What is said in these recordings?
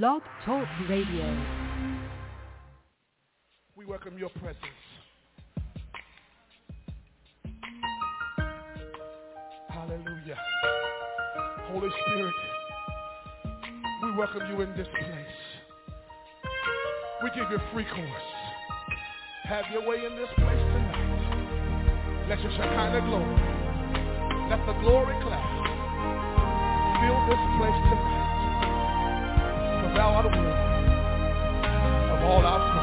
Blog Talk Radio. We welcome your presence. Hallelujah. Holy Spirit, we welcome you in this place. We give you free course. Have your way in this place tonight. Let your Shekinah glory, let the glory cloud fill this place tonight. Thou art worthy of all our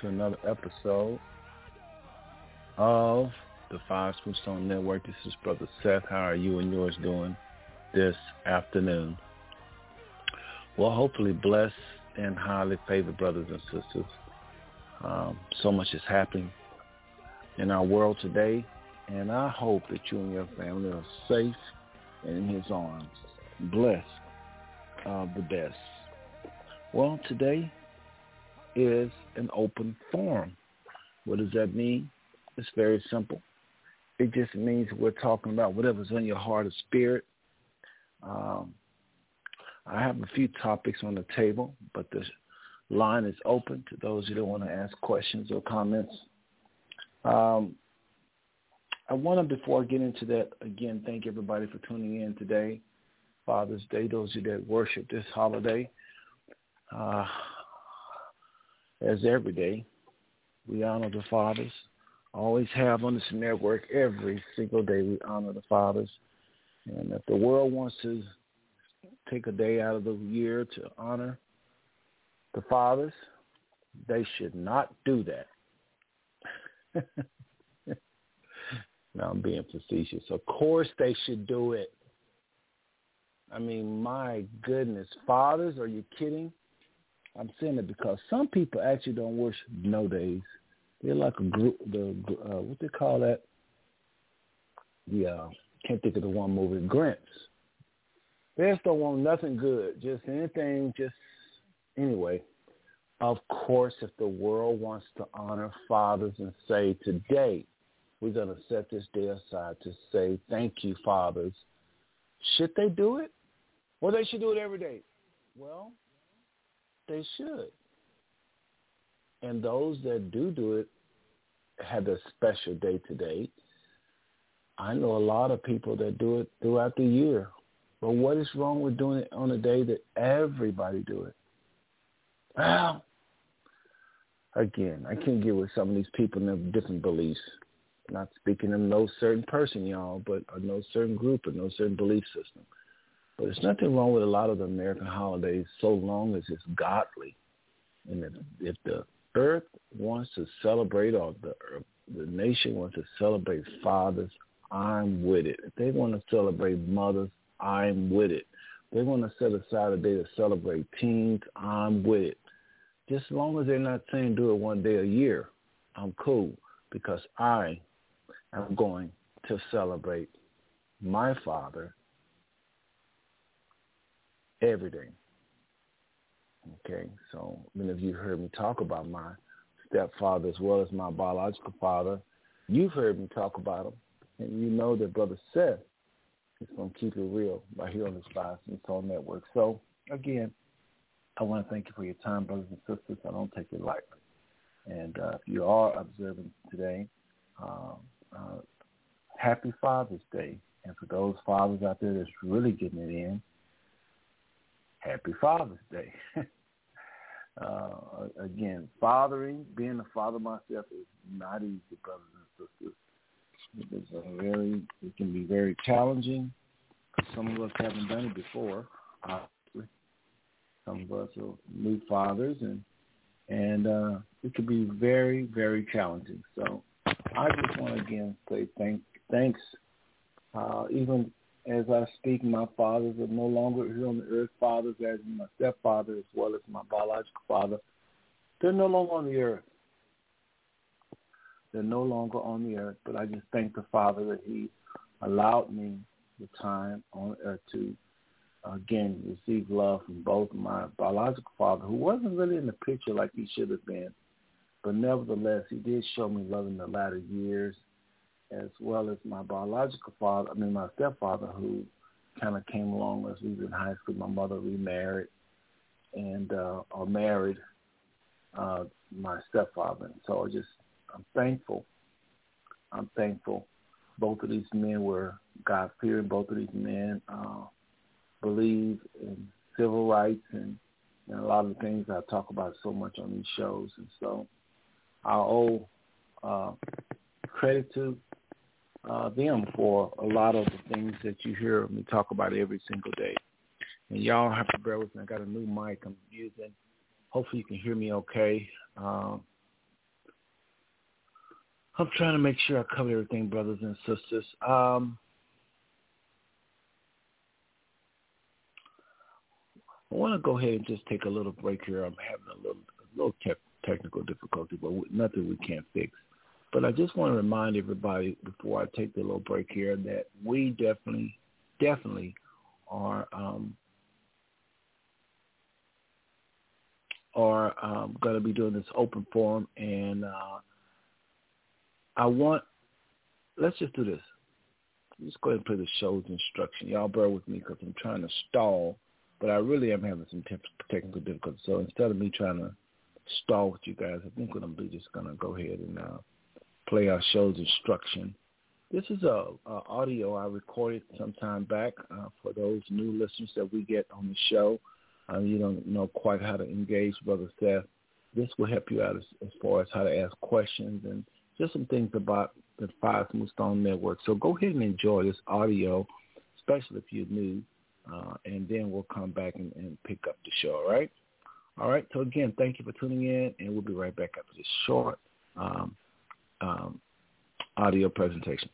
to another episode of the Five Smooth Stone Network. This is Brother Seth. How are you and yours doing this afternoon? Well, hopefully blessed and highly favored brothers and sisters. Um, so much is happening in our world today, and I hope that you and your family are safe and in his arms, blessed of the best. Well, today is an open forum. What does that mean? It's very simple. It just means we're talking about whatever's on your heart or spirit. Um, I have a few topics on the table, but the line is open to those who don't want to ask questions or comments. Um, I want to, before I get into that, again, thank everybody for tuning in today. Father's Day, those of you that worship this holiday. Uh, as every day, we honor the fathers. Always have on this network every single day we honor the fathers. And if the world wants to take a day out of the year to honor the fathers, they should not do that. now I'm being facetious. Of course they should do it. I mean, my goodness, fathers, are you kidding? I'm saying it because some people actually don't worship no days. They're like a group, the uh, what they call that? The uh, can't think of the one movie, Grinch. They just don't want nothing good, just anything, just anyway. Of course, if the world wants to honor fathers and say today we're going to set this day aside to say thank you, fathers, should they do it? Well, they should do it every day. Well, they should. And those that do do it have a special day today. I know a lot of people that do it throughout the year. But what is wrong with doing it on a day that everybody do it? Well, again, I can't get with some of these people and have different beliefs. Not speaking of no certain person, y'all, but no certain group or no certain belief system. But there's nothing wrong with a lot of the American holidays so long as it's godly. And if, if the earth wants to celebrate or the the nation wants to celebrate fathers, I'm with it. If they want to celebrate mothers, I'm with it. They want to set aside a day to celebrate teens, I'm with it. Just as long as they're not saying do it one day a year, I'm cool because I am going to celebrate my father every day. Okay, so many of you heard me talk about my stepfather as well as my biological father. You've heard me talk about him, and you know that Brother Seth is going to keep it real right here on this Five Soul Network. So, again, I want to thank you for your time, brothers and sisters. I don't take it lightly. And uh, if you are observing today, uh, uh, happy Father's Day. And for those fathers out there that's really getting it in, happy Father's Day. uh, again, fathering, being a father myself is not easy, brothers and sisters. It's a very, it can be very challenging. Some of us haven't done it before, obviously. Some of us are new fathers, and and uh, it can be very, very challenging. So I just want to again say thank, thanks. Uh, even as I speak, my fathers are no longer here on the earth. Fathers, as my stepfather as well as my biological father, they're no longer on the earth. They're no longer on the earth. But I just thank the Father that He allowed me the time on earth to again receive love from both my biological father, who wasn't really in the picture like he should have been, but nevertheless, he did show me love in the latter years as well as my biological father, I mean my stepfather, who kind of came along as we were in high school. My mother remarried and uh, or married uh, my stepfather, and so I just I'm thankful. I'm thankful. Both of these men were God fearing. Both of these men uh, believe in civil rights and, and a lot of the things I talk about so much on these shows, and so I owe uh, credit to uh, them for a lot of the things that you hear me talk about every single day. And y'all have to bear with me. I got a new mic I'm using. Hopefully you can hear me okay. Um, I'm trying to make sure I cover everything, brothers and sisters. Um, I want to go ahead and just take a little break here. I'm having a little, a little te- technical difficulty, but nothing we can't fix. But I just want to remind everybody before I take the little break here that we definitely, definitely are um, are um, going to be doing this open forum, and uh, I want. Let's just do this. Let's go ahead and play the show's instruction. Y'all bear with me because I'm trying to stall, but I really am having some technical difficulties. So instead of me trying to stall with you guys, I think what I'm just going to go ahead and uh, play our show's instruction. This is a, a audio I recorded some time back uh, for those new listeners that we get on the show. Uh, you don't know quite how to engage Brother Seth. This will help you out as, as far as how to ask questions and just some things about the Five Smooth Stone Network. So go ahead and enjoy this audio. Especially if you're new, uh, and then we'll come back and, and pick up the show. All right. All right. So again, thank you for tuning in, and we'll be right back after this short um, um, audio presentation.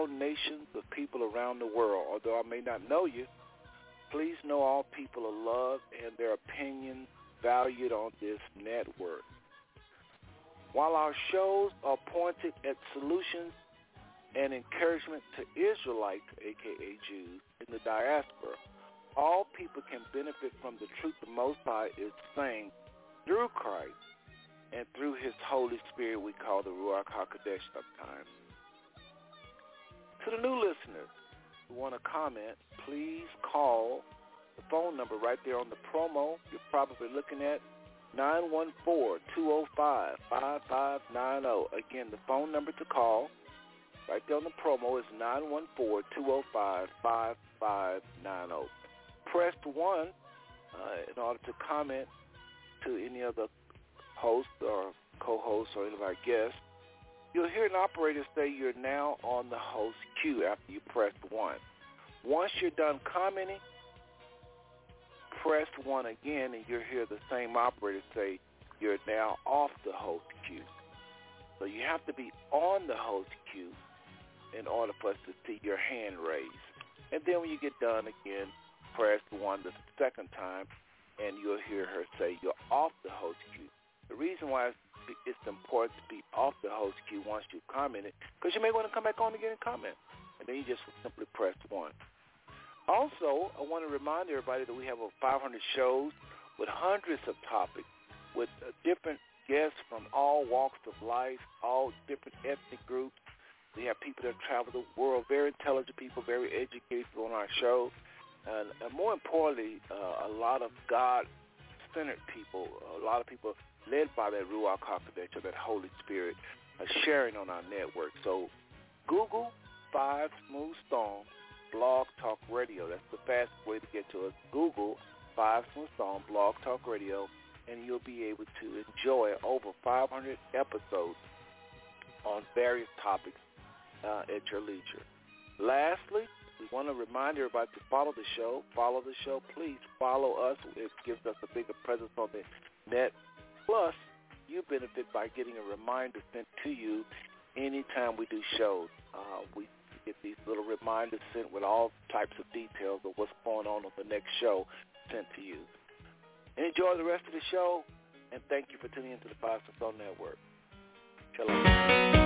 All nations of people around the world. Although I may not know you, please know all people are loved and their opinions valued on this network. While our shows are pointed at solutions and encouragement to Israelites, aka Jews, in the diaspora, all people can benefit from the truth the Most High is saying through Christ and through his Holy Spirit we call the Ruach HaKodesh sometimes. To the new listeners who want to comment, please call the phone number right there on the promo. You're probably looking at 914-205-5590. Again, the phone number to call right there on the promo is 914-205-5590. Press 1 uh, in order to comment to any of the host or co-host or any of our guests, you'll hear an operator say you're now on the host queue after you press 1. Once you're done commenting, press 1 again and you'll hear the same operator say you're now off the host queue. So you have to be on the host queue in order for us to see your hand raised. And then when you get done again, press 1 the second time and you'll hear her say you're off the host queue. The reason why it's important to be off the host queue once you've commented, because you may want to come back on again and comment, and then you just simply press 1. Also, I want to remind everybody that we have over 500 shows with hundreds of topics with uh, different guests from all walks of life, all different ethnic groups. We have people that travel the world, very intelligent people, very educated people on our show. And, and more importantly, uh, a lot of God-centered people, a lot of people led by that Ruach or that Holy Spirit, uh, sharing on our network. So Google Five Smooth Stone Blog Talk Radio. That's the fastest way to get to us. Google Five Smooth Stone Blog Talk Radio, and you'll be able to enjoy over 500 episodes on various topics uh, at your leisure. Lastly, we want to remind everybody to follow the show. Follow the show. Please follow us. It gives us a bigger presence on the net Plus, you benefit by getting a reminder sent to you anytime we do shows. Uh, we get these little reminders sent with all types of details of what's going on on the next show sent to you. enjoy the rest of the show, and thank you for tuning into the Five Stone Network. Shalom.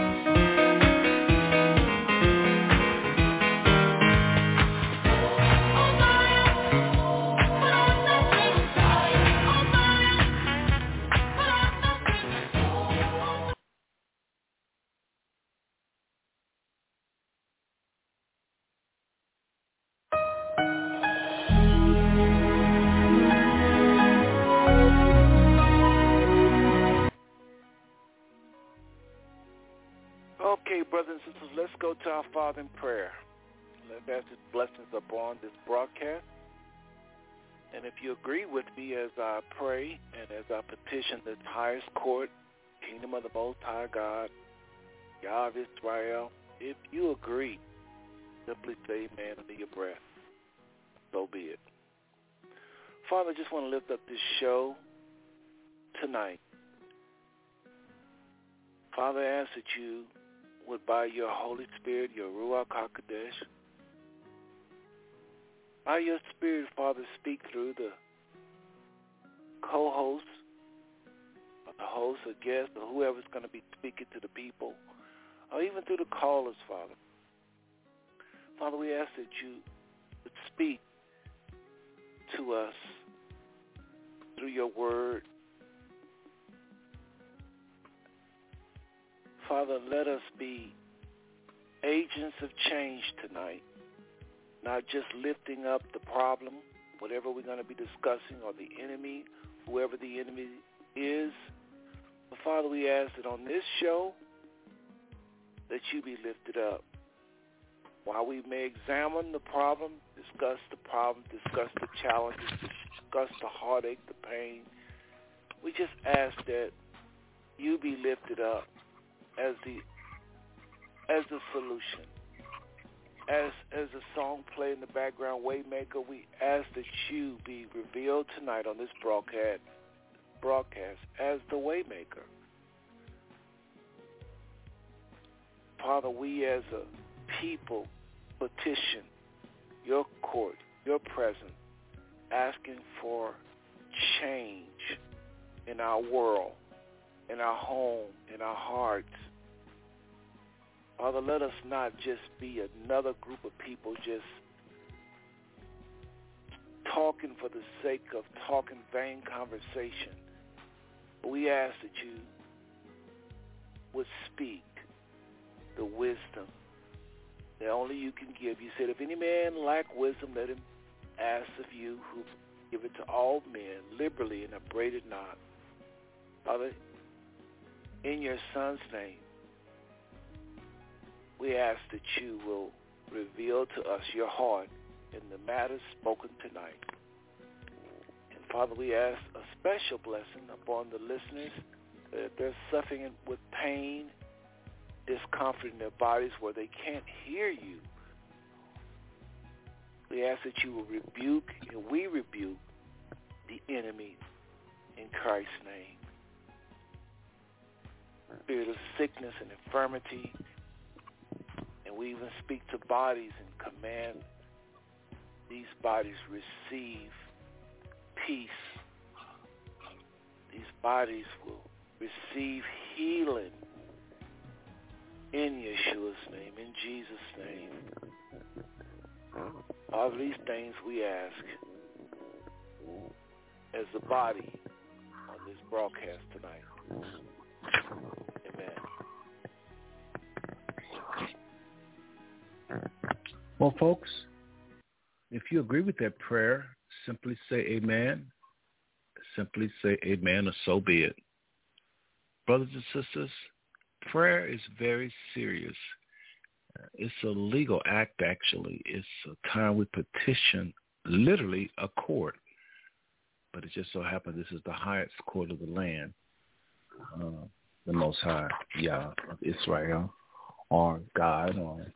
Brothers and sisters, let's go to our Father in prayer. Let's ask His blessings upon this broadcast. And if you agree with me as I pray and as I petition the highest court, kingdom of the Most High God, Yah of Israel, if you agree, simply say amen under your breath. So be it. Father, I just want to lift up this show tonight. Father, I ask that you would by your Holy Spirit, your Ruach HaKodesh, by your Spirit, Father, speak through the co-host, or the host, or guest, or whoever's going to be speaking to the people, or even through the callers, Father. Father, we ask that you would speak to us through your word. Father, let us be agents of change tonight, not just lifting up the problem, whatever we're going to be discussing, or the enemy, whoever the enemy is. But Father, we ask that on this show, that you be lifted up. While we may examine the problem, discuss the problem, discuss the challenges, discuss the heartache, the pain, we just ask that you be lifted up as the as the solution. As as the song play in the background, Waymaker, we ask that you be revealed tonight on this broadcast broadcast as the Waymaker. Father, we as a people petition your court, your presence, asking for change in our world, in our home, in our hearts. Father, let us not just be another group of people just talking for the sake of talking vain conversation. We ask that you would speak the wisdom that only you can give. You said, if any man lack wisdom, let him ask of you who give it to all men liberally and upbraid it not. Father, in your son's name, we ask that you will reveal to us your heart in the matters spoken tonight. And Father, we ask a special blessing upon the listeners that they're suffering with pain discomfort in their bodies where they can't hear you. We ask that you will rebuke and we rebuke the enemy in Christ's name. Spirit of sickness and infirmity. And we even speak to bodies and command these bodies receive peace. These bodies will receive healing in Yeshua's name, in Jesus' name. All of these things we ask as the body on this broadcast tonight. Well, folks, if you agree with that prayer, simply say amen. Simply say amen or so be it. Brothers and sisters, prayer is very serious. It's a legal act, actually. It's a time we petition literally a court. But it just so happens this is the highest court of the land, uh, the Most High, Yah of Israel, or God, or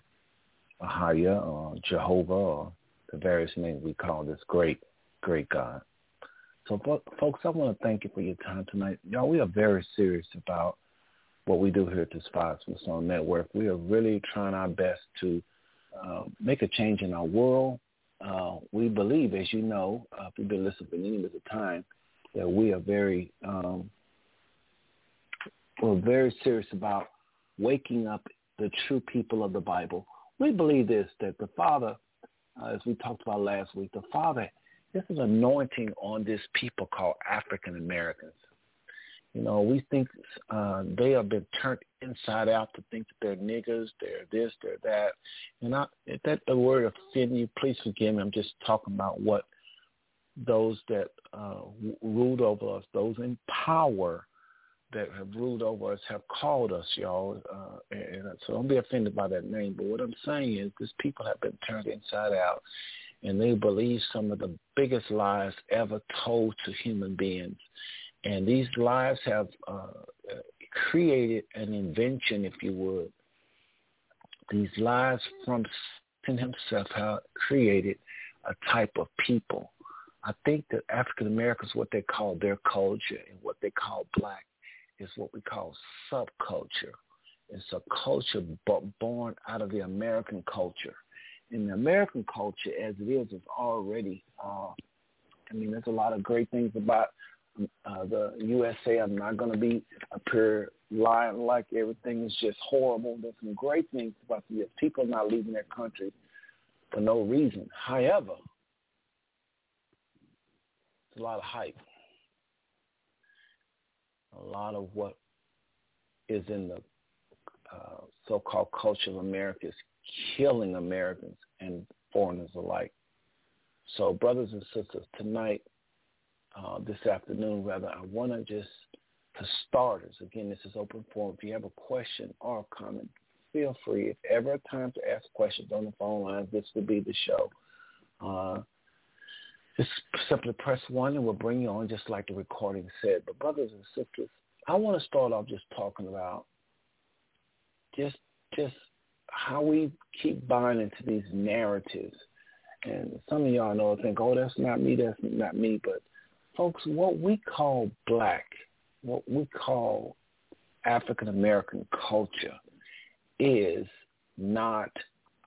Ahaya, or Jehovah, or the various names we call this great, great God. So, folks, I want to thank you for your time tonight. Y'all, we are very serious about what we do here at the Smooth Stone Network. We are really trying our best to uh, make a change in our world. Uh, we believe, as you know, uh, if you've been listening for any length of time, that we are very, um, we're very serious about waking up the true people of the Bible. We believe this, that the Father, uh, as we talked about last week, the Father, this is anointing on this people called African Americans. You know, we think uh, they have been turned inside out to think that they're niggers, they're this, they're that. And I, if that the word offend you, please forgive me. I'm just talking about what those that uh, ruled over us, those in power that have ruled over us have called us, y'all. Uh, and so don't be offended by that name. But what I'm saying is these people have been turned inside out and they believe some of the biggest lies ever told to human beings. And these lies have uh, created an invention, if you would. These lies from Satan himself have created a type of people. I think that African Americans, what they call their culture and what they call black, is what we call subculture. It's a culture born out of the American culture. And the American culture, as it is, is already, uh, I mean, there's a lot of great things about uh, the USA. I'm not going to be up here lying like everything is just horrible. There's some great things about the US. people are not leaving their country for no reason. However, it's a lot of hype. A lot of what is in the uh, so-called culture of America is killing Americans and foreigners alike. So, brothers and sisters, tonight, uh, this afternoon, rather, I want to just, for starters, again, this is open forum. If you have a question or a comment, feel free. If ever a time to ask questions on the phone lines, this would be the show. Uh, just simply press one and we'll bring you on just like the recording said. But brothers and sisters, I want to start off just talking about just just how we keep buying into these narratives. And some of y'all know think, oh, that's not me, that's not me. But folks, what we call black, what we call African American culture is not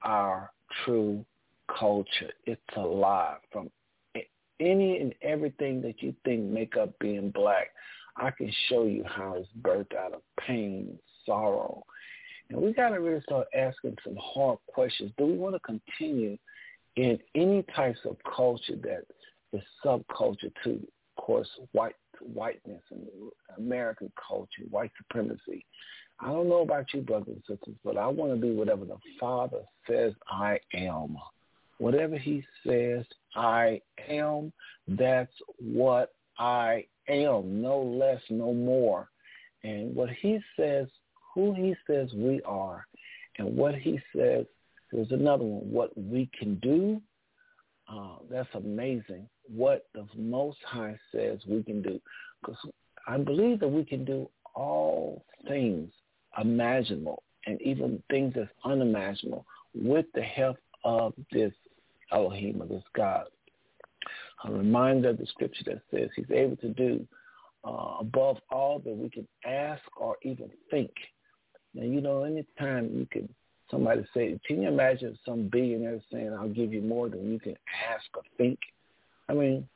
our true culture. It's a lie from any and everything that you think make up being black. I can show you how it's birthed out of pain, sorrow. And we got to really start asking some hard questions. Do we want to continue in any types of culture that is subculture to, of course, white whiteness and American culture, white supremacy? I don't know about you, brothers and sisters, but I want to be whatever the Father says I am. Whatever he says I am, that's what I am, no less, no more. And what he says, who he says we are, and what he says, there's another one, what we can do, uh, that's amazing. What the Most High says we can do. Because I believe that we can do all things imaginable and even things that's unimaginable with the help of this Elohim, of this God. I'm reminded of the scripture that says he's able to do uh, above all that we can ask or even think. Now, you know, anytime you can, somebody say, can you imagine some billionaire saying, I'll give you more than you can ask or think? I mean,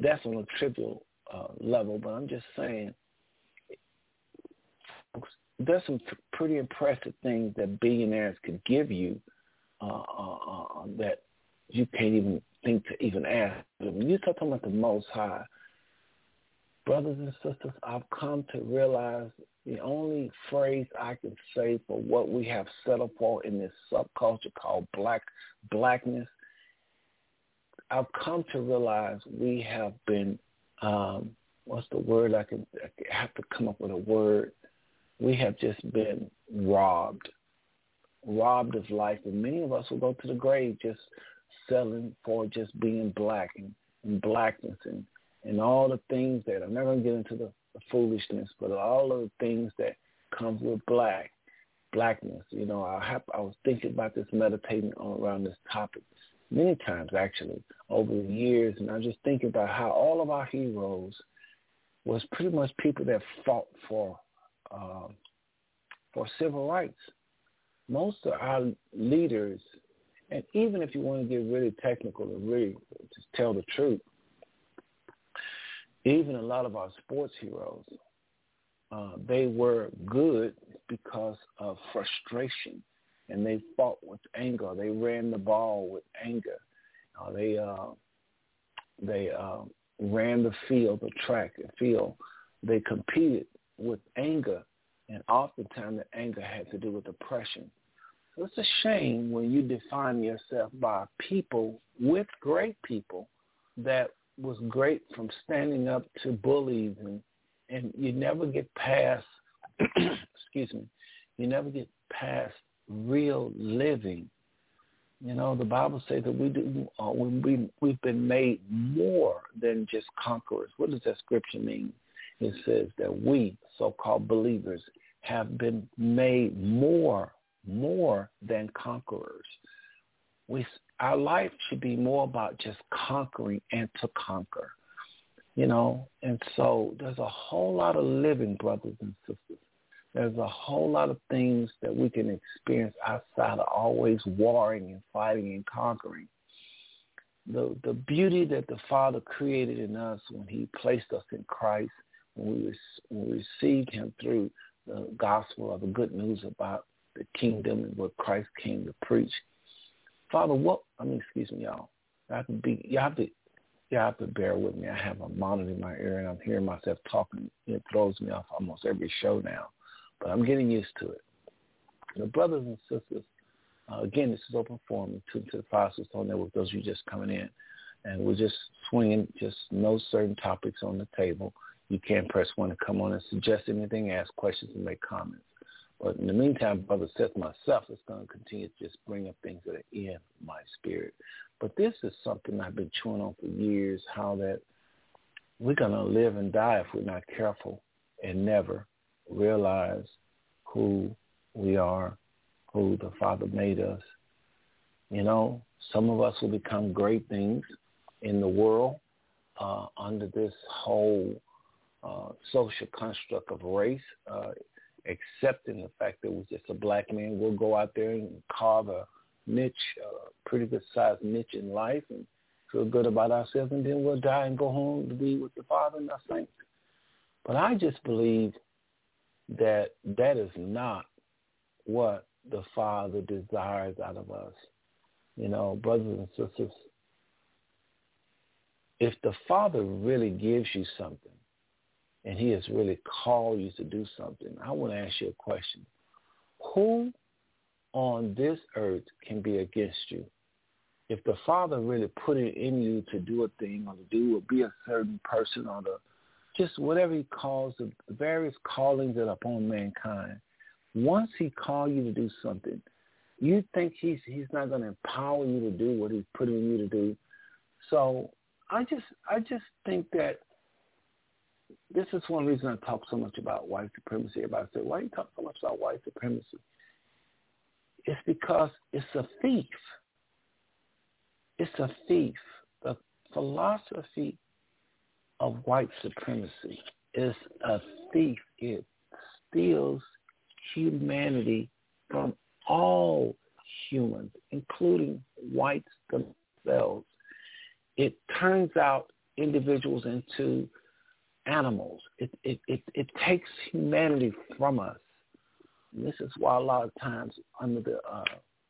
that's on a trivial uh, level, but I'm just saying, there's some pretty impressive things that billionaires can give you uh, uh, uh, that you can't even think to even ask. When you start talking about the Most High, brothers and sisters, I've come to realize the only phrase I can say for what we have settled for in this subculture called black blackness, I've come to realize we have been um, what's the word I can I have to come up with a word. We have just been robbed, robbed of life, and many of us will go to the grave just selling for just being black and, and blackness and, and all the things that I'm never going to get into the, the foolishness, but all of the things that comes with black, blackness. You know, I have, I was thinking about this, meditating on, around this topic many times actually over the years, and I'm just thinking about how all of our heroes was pretty much people that fought for uh, for civil rights. Most of our leaders and even if you want to get really technical and really just tell the truth, even a lot of our sports heroes, uh, they were good because of frustration, and they fought with anger. They ran the ball with anger. Uh, they uh, they uh, ran the field, the track, the field. They competed with anger, and oftentimes the anger had to do with oppression. It's a shame when you define yourself by people with great people that was great from standing up to bullies and and you never get past excuse me you never get past real living. You know the bible says that we do uh, when we we've been made more than just conquerors. What does that scripture mean? It says that we so-called believers have been made more more than conquerors. We, our life should be more about just conquering and to conquer, you know. And so there's a whole lot of living, brothers and sisters. There's a whole lot of things that we can experience outside of always warring and fighting and conquering. The the beauty that the Father created in us when He placed us in Christ, when we, when we received Him through the gospel of the good news about the kingdom and what Christ came to preach. Father, what I mean, excuse me, y'all. I have to be, you have to, you have to bear with me. I have a monitor in my ear and I'm hearing myself talking. It throws me off almost every show now, but I'm getting used to it. The brothers and sisters, uh, again, this is open forum, two to the five on there with those of you just coming in. And we're just swinging just no certain topics on the table. You can press one to come on and suggest anything, ask questions, and make comments. But in the meantime, Brother Seth myself is going to continue to just bring up things that are in my spirit. But this is something I've been chewing on for years, how that we're going to live and die if we're not careful and never realize who we are, who the Father made us. You know, some of us will become great things in the world uh, under this whole uh, social construct of race. Uh, accepting the fact that we're just a black man. We'll go out there and carve a niche, a pretty good sized niche in life and feel good about ourselves and then we'll die and go home to be with the Father and our saints. But I just believe that that is not what the Father desires out of us. You know, brothers and sisters, if the Father really gives you something, and he has really called you to do something, I want to ask you a question. Who on this earth can be against you? If the Father really put it in you to do a thing or to do or be a certain person or to just whatever he calls the various callings that are upon mankind, once he called you to do something, you think he's he's not going to empower you to do what he's putting you to do. So I just I just think that this is one reason I talk so much about white supremacy. Everybody say, why do you talk so much about white supremacy? It's because it's a thief. It's a thief. The philosophy of white supremacy is a thief. It steals humanity from all humans, including whites themselves. It turns out individuals into animals. It, it, it, it takes humanity from us. And this is why a lot of times under the uh,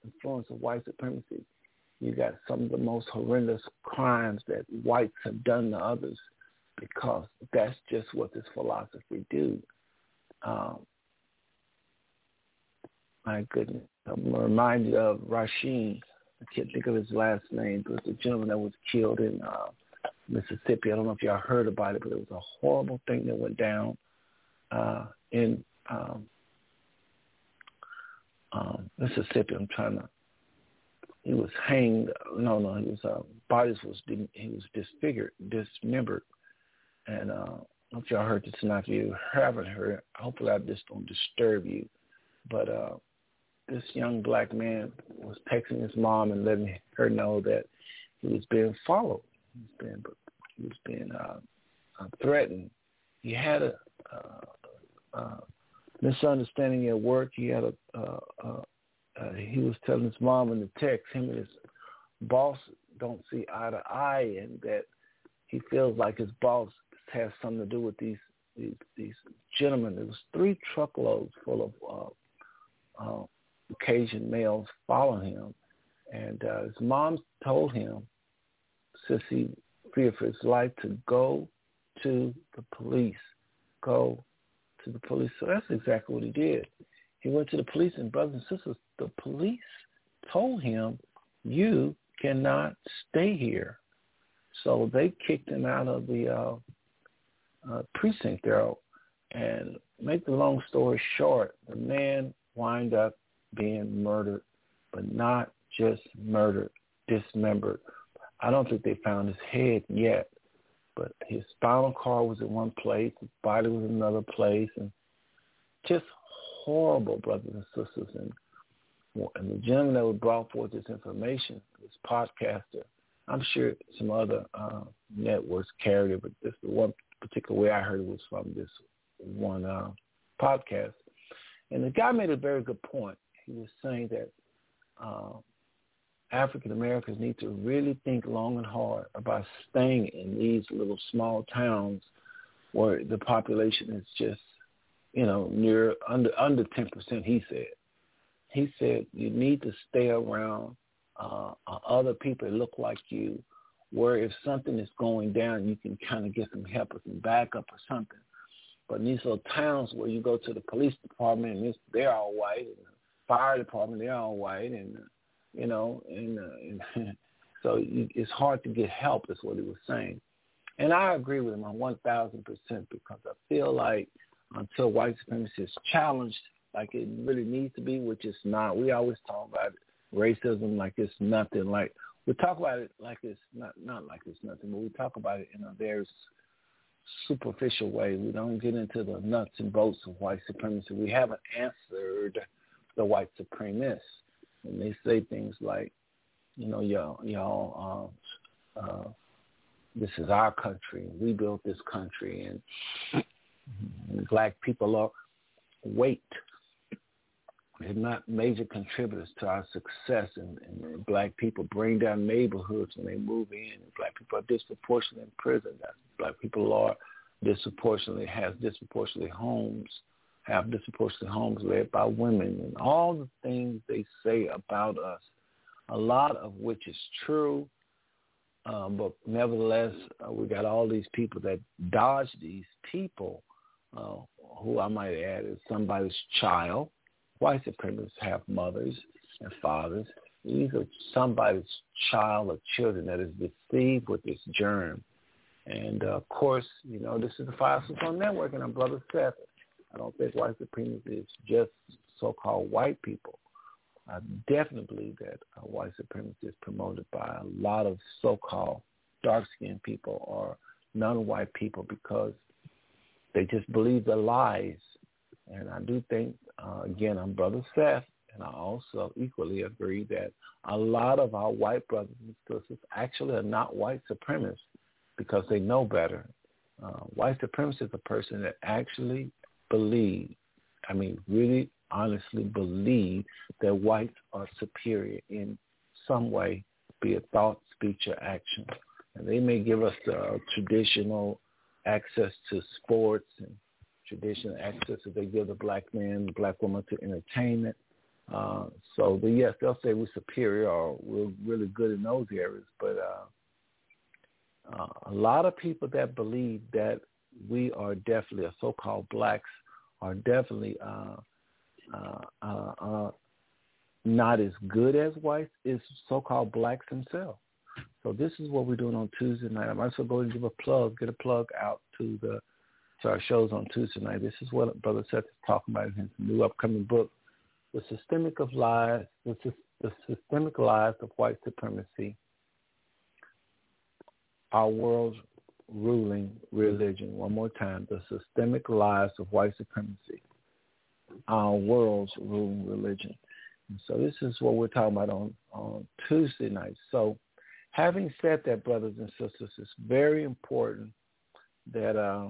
influence of white supremacy, you got some of the most horrendous crimes that whites have done to others because that's just what this philosophy do. Um, my goodness. I'm reminded of Rasheem. I can't think of his last name, but the gentleman that was killed in uh, Mississippi. I don't know if y'all heard about it, but it was a horrible thing that went down uh, in um, um, Mississippi. I'm trying to. He was hanged. No, no, he was. Uh, bodies was he was disfigured, dismembered, and uh, I if y'all heard this tonight. If you haven't heard, hopefully I just don't disturb you. But uh, this young black man was texting his mom and letting her know that he was being followed He's been he was being uh, uh, threatened. He had a uh, uh, misunderstanding at work. He had a uh, uh, uh, he was telling his mom in the text him and his boss don't see eye to eye, and that he feels like his boss has something to do with these these, these gentlemen. There was three truckloads full of uh, uh, Caucasian males following him, and uh, his mom told him since he feared for his life to go to the police. Go to the police. So that's exactly what he did. He went to the police and brothers and sisters, the police told him, you cannot stay here. So they kicked him out of the uh, uh, precinct there. And make the long story short, the man wind up being murdered, but not just murdered, dismembered, I don't think they found his head yet, but his spinal cord was in one place, his body was in another place, and just horrible, brothers and sisters. And and the gentleman that brought forth this information, this podcaster, I'm sure some other uh, networks carried it, but this the one particular way I heard it was from this one uh, podcast. And the guy made a very good point. He was saying that uh, African Americans need to really think long and hard about staying in these little small towns where the population is just, you know, near under under ten percent. He said. He said you need to stay around uh, uh, other people that look like you, where if something is going down, you can kind of get some help or some backup or something. But in these little towns where you go to the police department and it's, they're all white, and the fire department they're all white, and you know, and, uh, and so you, it's hard to get help. Is what he was saying, and I agree with him on one thousand percent because I feel like until white supremacy is challenged like it really needs to be, which it's not. We always talk about racism like it's nothing. Like we talk about it like it's not not like it's nothing, but we talk about it in a very superficial way. We don't get into the nuts and bolts of white supremacy. We haven't answered the white supremacists, and they say things like, you know, y'all, y'all, uh, uh, this is our country. We built this country, and, black people are weight they're not major contributors to our success, and, and black people bring down neighborhoods when they move in. Black people are disproportionately in prison. Black people are disproportionately have disproportionately homes, have disproportionately homes led by women, and all the things they say about us, a lot of which is true. Um, but nevertheless, uh, we got all these people that dodge these people, uh, who I might add is somebody's child, white supremacists have mothers and fathers. These are somebody's child or children that is deceived with this germ. And uh, of course, you know, this is the Five Stone Network, and I'm Brother Seth. I don't think white supremacy is just so-called white people. I definitely believe that uh, white supremacy is promoted by a lot of so-called dark-skinned people or non-white people because they just believe the lies. And I do think uh, again, I'm Brother Seth, and I also equally agree that a lot of our white brothers and sisters actually are not white supremacists because they know better. Uh, white supremacist is a person that actually believe, I mean, really honestly believe that whites are superior in some way, be it thought, speech, or action. And they may give us the traditional access to sports and traditional access that they give the black man, the black woman to entertainment. Uh, so, but yes, they'll say we're superior or we're really good in those areas. But uh, uh, a lot of people that believe that we are definitely, or so-called blacks, are definitely uh, uh, uh, uh, not as good as whites is so-called blacks themselves. So this is what we're doing on Tuesday night. I might as well go and give a plug, get a plug out to the to our shows on Tuesday night. This is what Brother Seth is talking about in his new upcoming book, The Systemic of Lies, the, the Systemic Lies of White Supremacy, Our World's Ruling Religion. One more time, The Systemic Lies of White Supremacy, Our World's Ruling Religion. And so this is what we're talking about on, on Tuesday night. So having said that, brothers and sisters, it's very important that uh,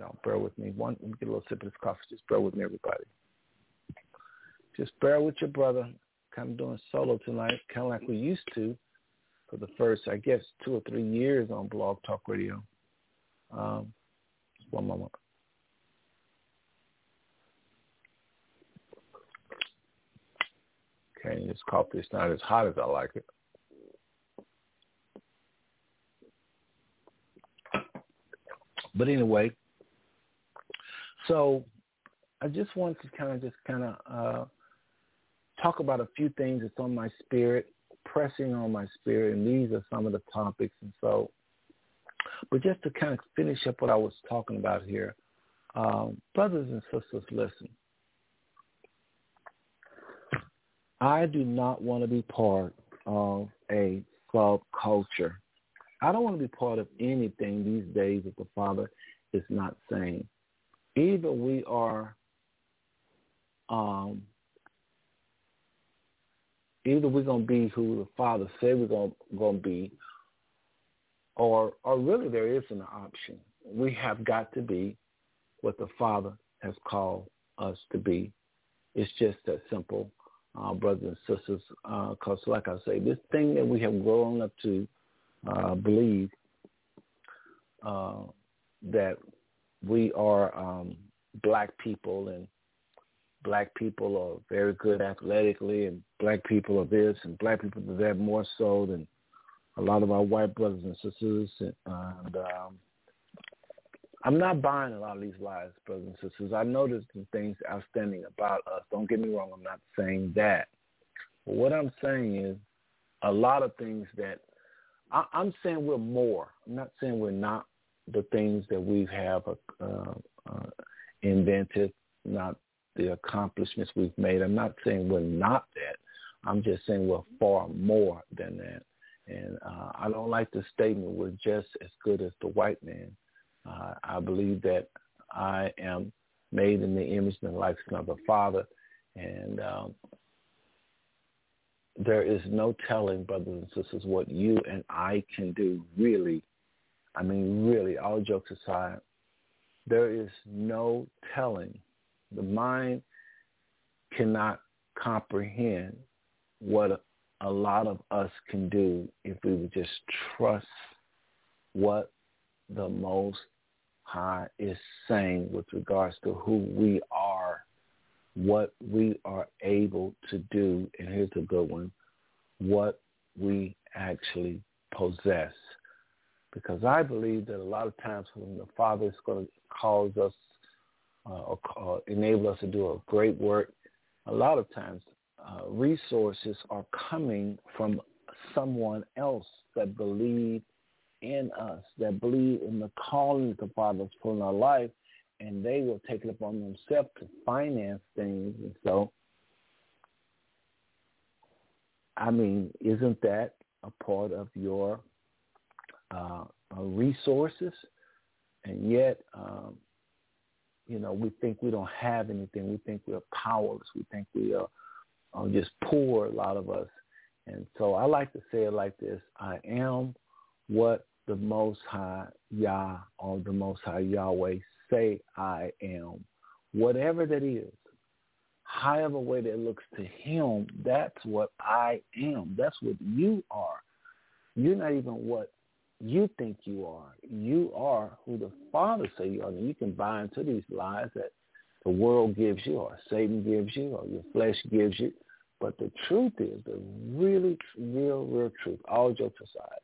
Y'all bear with me. One, let me get a little sip of this coffee. Just bear with me, everybody. Just bear with your brother. Kind of doing solo tonight, kind of like we used to for the first, I guess, two or three years on Blog Talk Radio. Um, one moment. Okay, this coffee is not as hot as I like it. But anyway, so I just want to kind of just kind of uh, talk about a few things that's on my spirit, pressing on my spirit, and these are some of the topics. And so, but just to kind of finish up what I was talking about here, um, brothers and sisters, listen. I do not want to be part of a subculture. I don't want to be part of anything these days that the Father is not saying either we are um, either we're gonna be who the Father said we're gonna gonna be, or or really there isn't an option. We have got to be what the Father has called us to be. It's just that simple, uh, brothers and sisters. Because, uh, like I say, this thing that we have grown up to uh, believe uh, that we are um, black people and black people are very good athletically and black people are this and black people are that more so than a lot of our white brothers and sisters, and, um, I'm not buying a lot of these lies, brothers and sisters. I noticed some things outstanding about us. Don't get me wrong. I'm not saying that. But what I'm saying is a lot of things that I, I'm saying we're more. I'm not saying we're not the things that we have uh, uh, invented, not the accomplishments we've made. I'm not saying we're not that. I'm just saying we're far more than that. And uh, I don't like the statement, we're just as good as the white man. Uh, I believe that I am made in the image and likeness of the Father. And um, there is no telling, brothers and sisters, what you and I can do, really. I mean, really, all jokes aside, there is no telling. The mind cannot comprehend what a lot of us can do if we would just trust what the Most High is saying with regards to who we are, what we are able to do, and here's a good one, what we actually possess. Because I believe that a lot of times when the Father is going to cause us uh, or enable us to do a great work, a lot of times uh, resources are coming from someone else that believe in us, that believe in the calling the Father's put in our life, and they will take it upon themselves to finance things. And so, I mean, isn't that a part of your uh, uh resources? And yet, um, you know, we think we don't have anything. We think we're powerless. We think we are um, just poor, a lot of us. And so I like to say it like this. I am what the Most High Yah or the Most High Yahweh say I am. Whatever that is, however way that looks to him, that's what I am. That's what you are. You're not even what you think you are. You are who the Father say you are. And you can buy into these lies that the world gives you or Satan gives you or your flesh gives you. But the truth is, the really real, real truth, all jokes aside,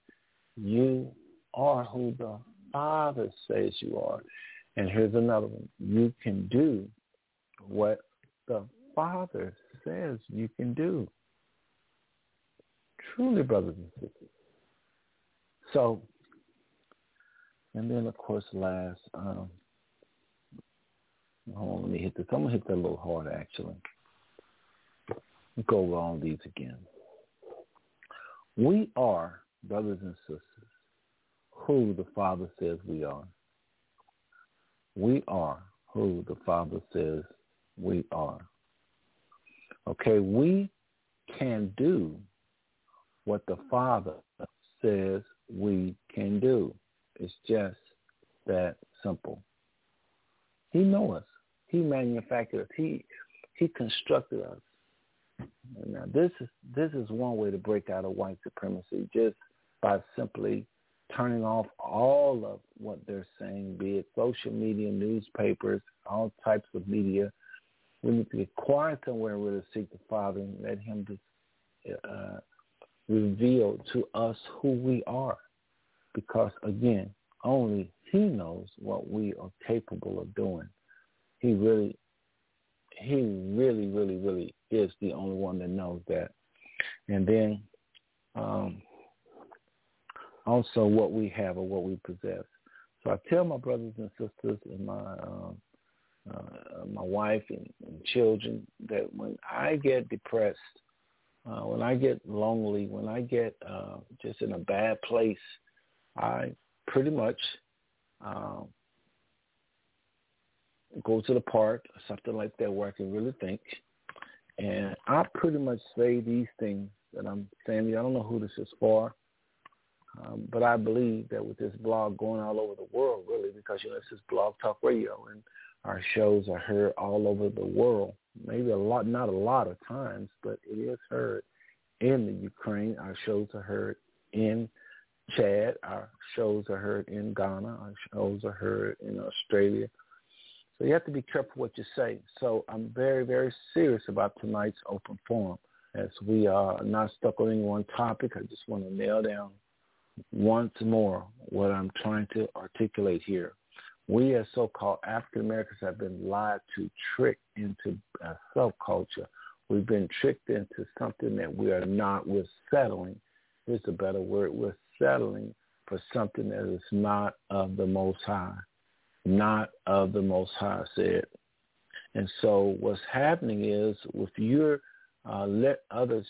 you are who the Father says you are. And here's another one. You can do what the Father says you can do. Truly, brothers and sisters. So, and then of course last, um, Hold on, let me hit this. I'm gonna hit that a little harder actually. Go over all these again. We are, brothers and sisters, who the Father says we are. We are who the Father says we are. Okay, we can do what the Father says we can do. It's just that simple. He knows us. He manufactured us. He he constructed us. Now this is this is one way to break out of white supremacy, just by simply turning off all of what they're saying, be it social media, newspapers, all types of media. We need to get quiet somewhere where to seek the Father and let Him just uh, reveal to us who we are. Because again, only He knows what we are capable of doing he really, he really, really, really is the only one that knows that. And then um, also what we have or what we possess. So I tell my brothers and sisters and my um, uh, my wife and, and children that when I get depressed, uh, when I get lonely, when I get uh, just in a bad place, I pretty much um, go to the park or something like that where I can really think. And I pretty much say these things that I'm saying. I don't know who this is for, um, but I believe that with this blog going all over the world, really, because you know this is Blog Talk Radio, and our shows are heard all over the world. Maybe a lot, not a lot of times, but it is heard in the Ukraine. Our shows are heard in Chad. Our shows are heard in Ghana. Our shows are heard in Australia. So you have to be careful what you say. So I'm very, very serious about tonight's open forum. As we are not stuck on any one topic, I just want to nail down once more what I'm trying to articulate here. We as so-called African Americans have been lied to, tricked into a subculture. We've been tricked into something that we are not. We're settling. Here's a better word. We're settling for something that is not of the Most High. Not of the Most High, said. And so what's happening is if you uh, let others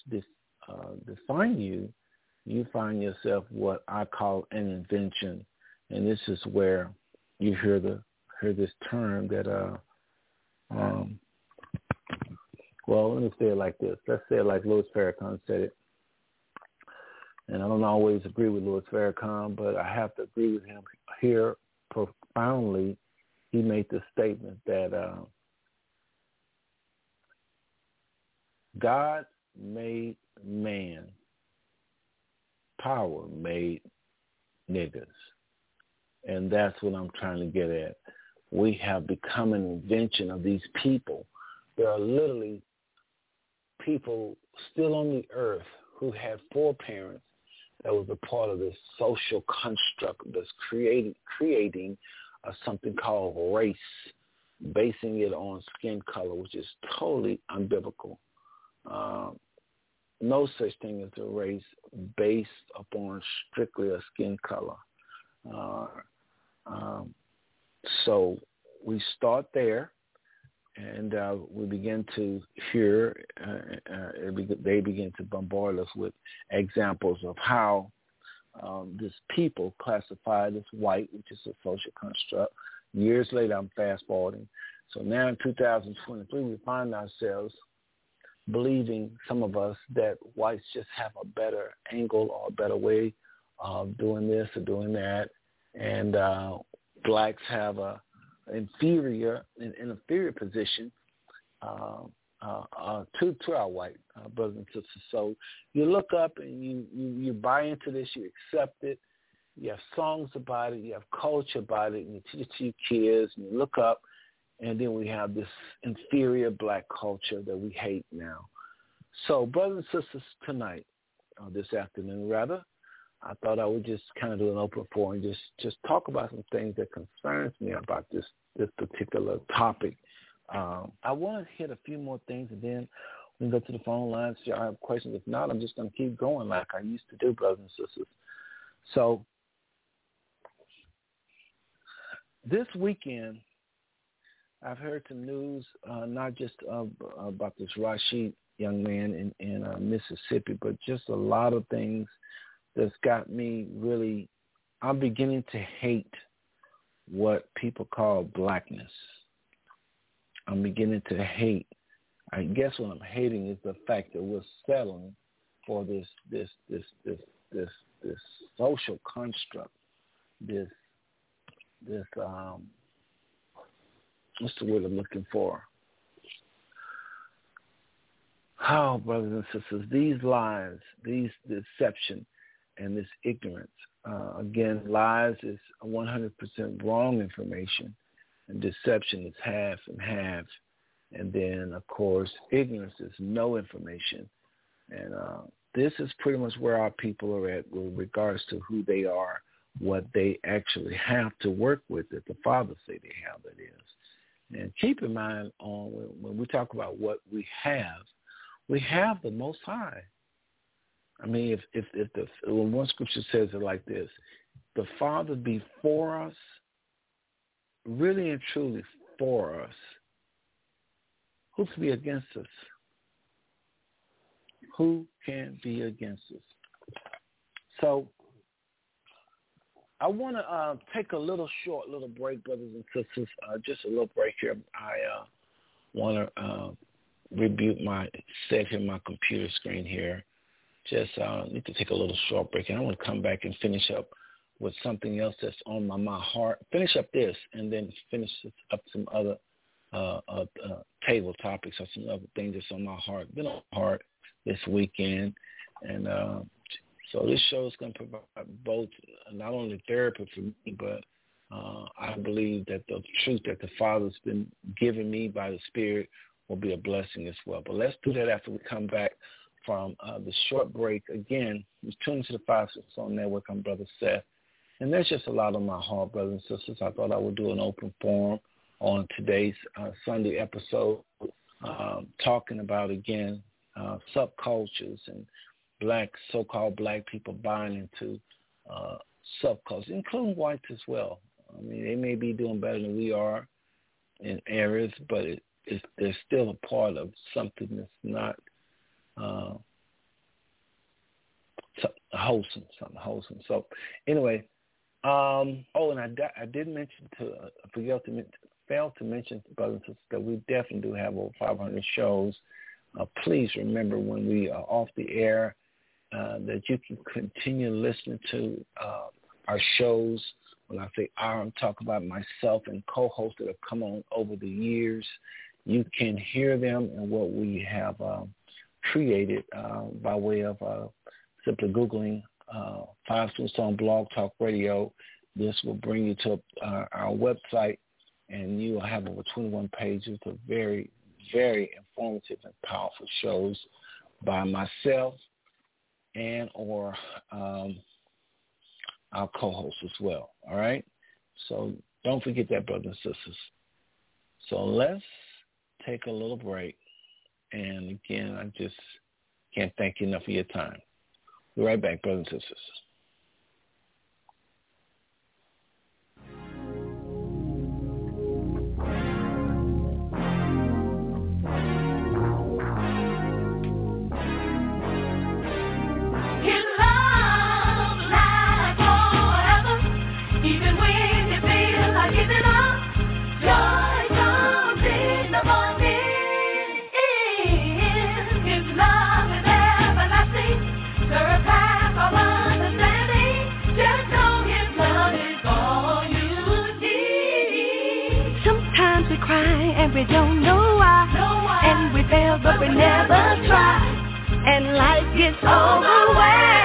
uh, define you, you find yourself what I call an invention. And this is where you hear the hear this term that uh um well let me say it like this. Let's say it like Louis Farrakhan said it. And I don't always agree with Louis Farrakhan, but I have to agree with him here profoundly. He made the statement that uh, God made man power made niggas. And that's what I'm trying to get at. We have become an invention of these people. There are literally people still on the earth who had four parents that was a part of this social construct that's creating creating uh, something called race, basing it on skin color, which is totally unbiblical. Um, no such thing as a race based upon strictly a skin color. Uh, um, so we start there, and uh, we begin to hear, uh, uh, they begin to bombard us with examples of how um, this people classified as white, which is a social construct. Years later, I'm fast forwarding. So now in 2023, we find ourselves believing some of us that whites just have a better angle or a better way of doing this or doing that, and uh, blacks have a inferior an, inferior position uh, uh, uh, to to our white uh, brothers and sisters. So you look up and you, you you buy into this, you accept it. You have songs about it, you have culture about it, and you teach it to your kids, and you look up and then we have this inferior black culture that we hate now. So, brothers and sisters, tonight, or this afternoon rather, I thought I would just kind of do an open forum and just just talk about some things that concerns me about this this particular topic. Um, I want to hit a few more things, and then we can go to the phone lines. If y'all have questions, if not, I'm just going to keep going like I used to do, brothers and sisters. So this weekend, I've heard some news, uh, not just uh, about this Rasheem young man in, in uh, Mississippi, but just a lot of things that's got me really, I'm beginning to hate what people call blackness. I'm beginning to hate. I guess what I'm hating is the fact that we're settling for this, this, this, this, this, this social construct, this, this, um, what's the word I'm looking for? Oh, brothers and sisters, these lies, these deception, and this ignorance. Uh, again, lies is 100% wrong information, and deception is half and half. And then, of course, ignorance is no information. And uh, this is pretty much where our people are at with regards to who they are, what they actually have to work with that the Father say they have, that is. And keep in mind on when we talk about what we have, we have the Most High. I mean, if if if the one scripture says it like this, the Father be for us, really and truly for us, who can be against us? Who can be against us? So I want to uh, take a little short little break, brothers and sisters. Uh, just a little break here. I uh, want to uh, rebuke my set in my computer screen here. Just uh, need to take a little short break, and I want to come back and finish up with something else that's on my, my heart. Finish up this, and then finish up some other uh, uh, uh, table topics or some other things that's on my heart. Been on my heart this weekend, and uh, so this show is going to provide both not only therapy for me, but uh, I believe that the truth that the Father's been giving me by the Spirit will be a blessing as well. But let's do that after we come back from uh, the short break. Again, you're tuned to the Five Stone Network. I'm Brother Seth. And there's just a lot on my heart, brothers and sisters. I thought I would do an open forum on today's uh, Sunday episode, um, talking about, again, uh, subcultures and black, so-called black people buying into uh, subcultures, including whites as well. I mean, they may be doing better than we are in areas, but it, it's, they're still a part of something that's not uh, wholesome, something wholesome. So anyway, um, oh, and I, I did mention to I forgot to fail to mention, brothers and sisters, that we definitely do have over 500 shows. Uh, please remember when we are off the air uh, that you can continue listening to uh, our shows. When I say our, I'm talking about myself and co-hosts that have come on over the years. You can hear them and what we have um, created uh, by way of uh, simply Googling uh, Five Stone Blog Talk Radio. This will bring you to uh, our website, and you will have over 21 pages of very, very informative and powerful shows by myself and or um, our co-hosts as well. All right? So don't forget that, brothers and sisters. So let's take a little break. And again, I just can't thank you enough for your time. Be right back, brothers and sisters. We don't know why. And we fail, but we never try. And life gets overwhelming.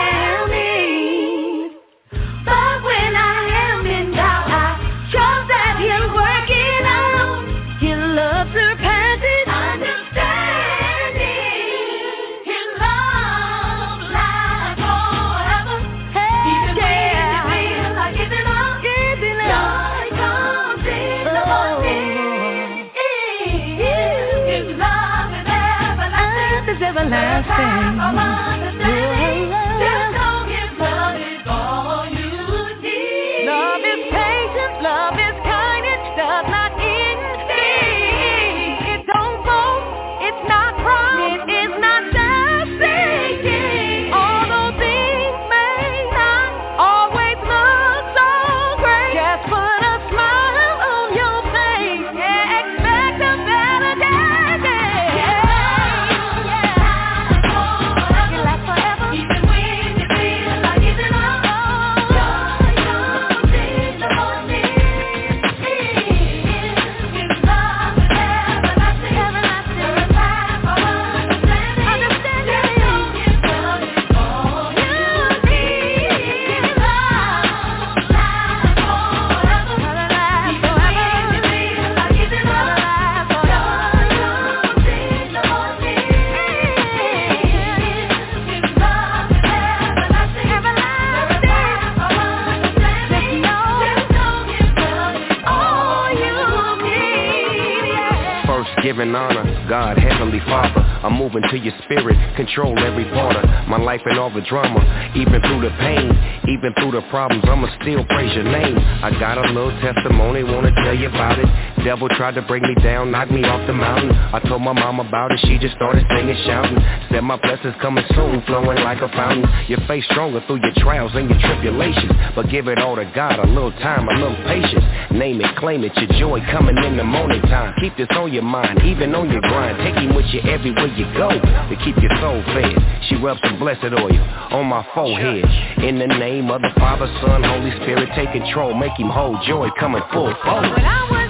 blessing. To your spirit, control every part of my life and all the drama. Even through the pain, even through the problems, I'ma still praise your name. I got a little testimony, wanna tell you about it. Devil tried to bring me down, knock me off the mountain. I told my mom about it, she just started singing, shouting. Said my blessings coming soon, flowing like a fountain. Your faith stronger through your trials and your tribulations. But give it all to God, a little time, a little patience. Name it, claim it, your joy coming in the morning time. Keep this on your mind, even on your grind. Take him with you everywhere you go to keep your soul fed. She rubs some blessed oil on my forehead. In the name of the Father, Son, Holy Spirit, take control. Make him whole, joy coming full forward.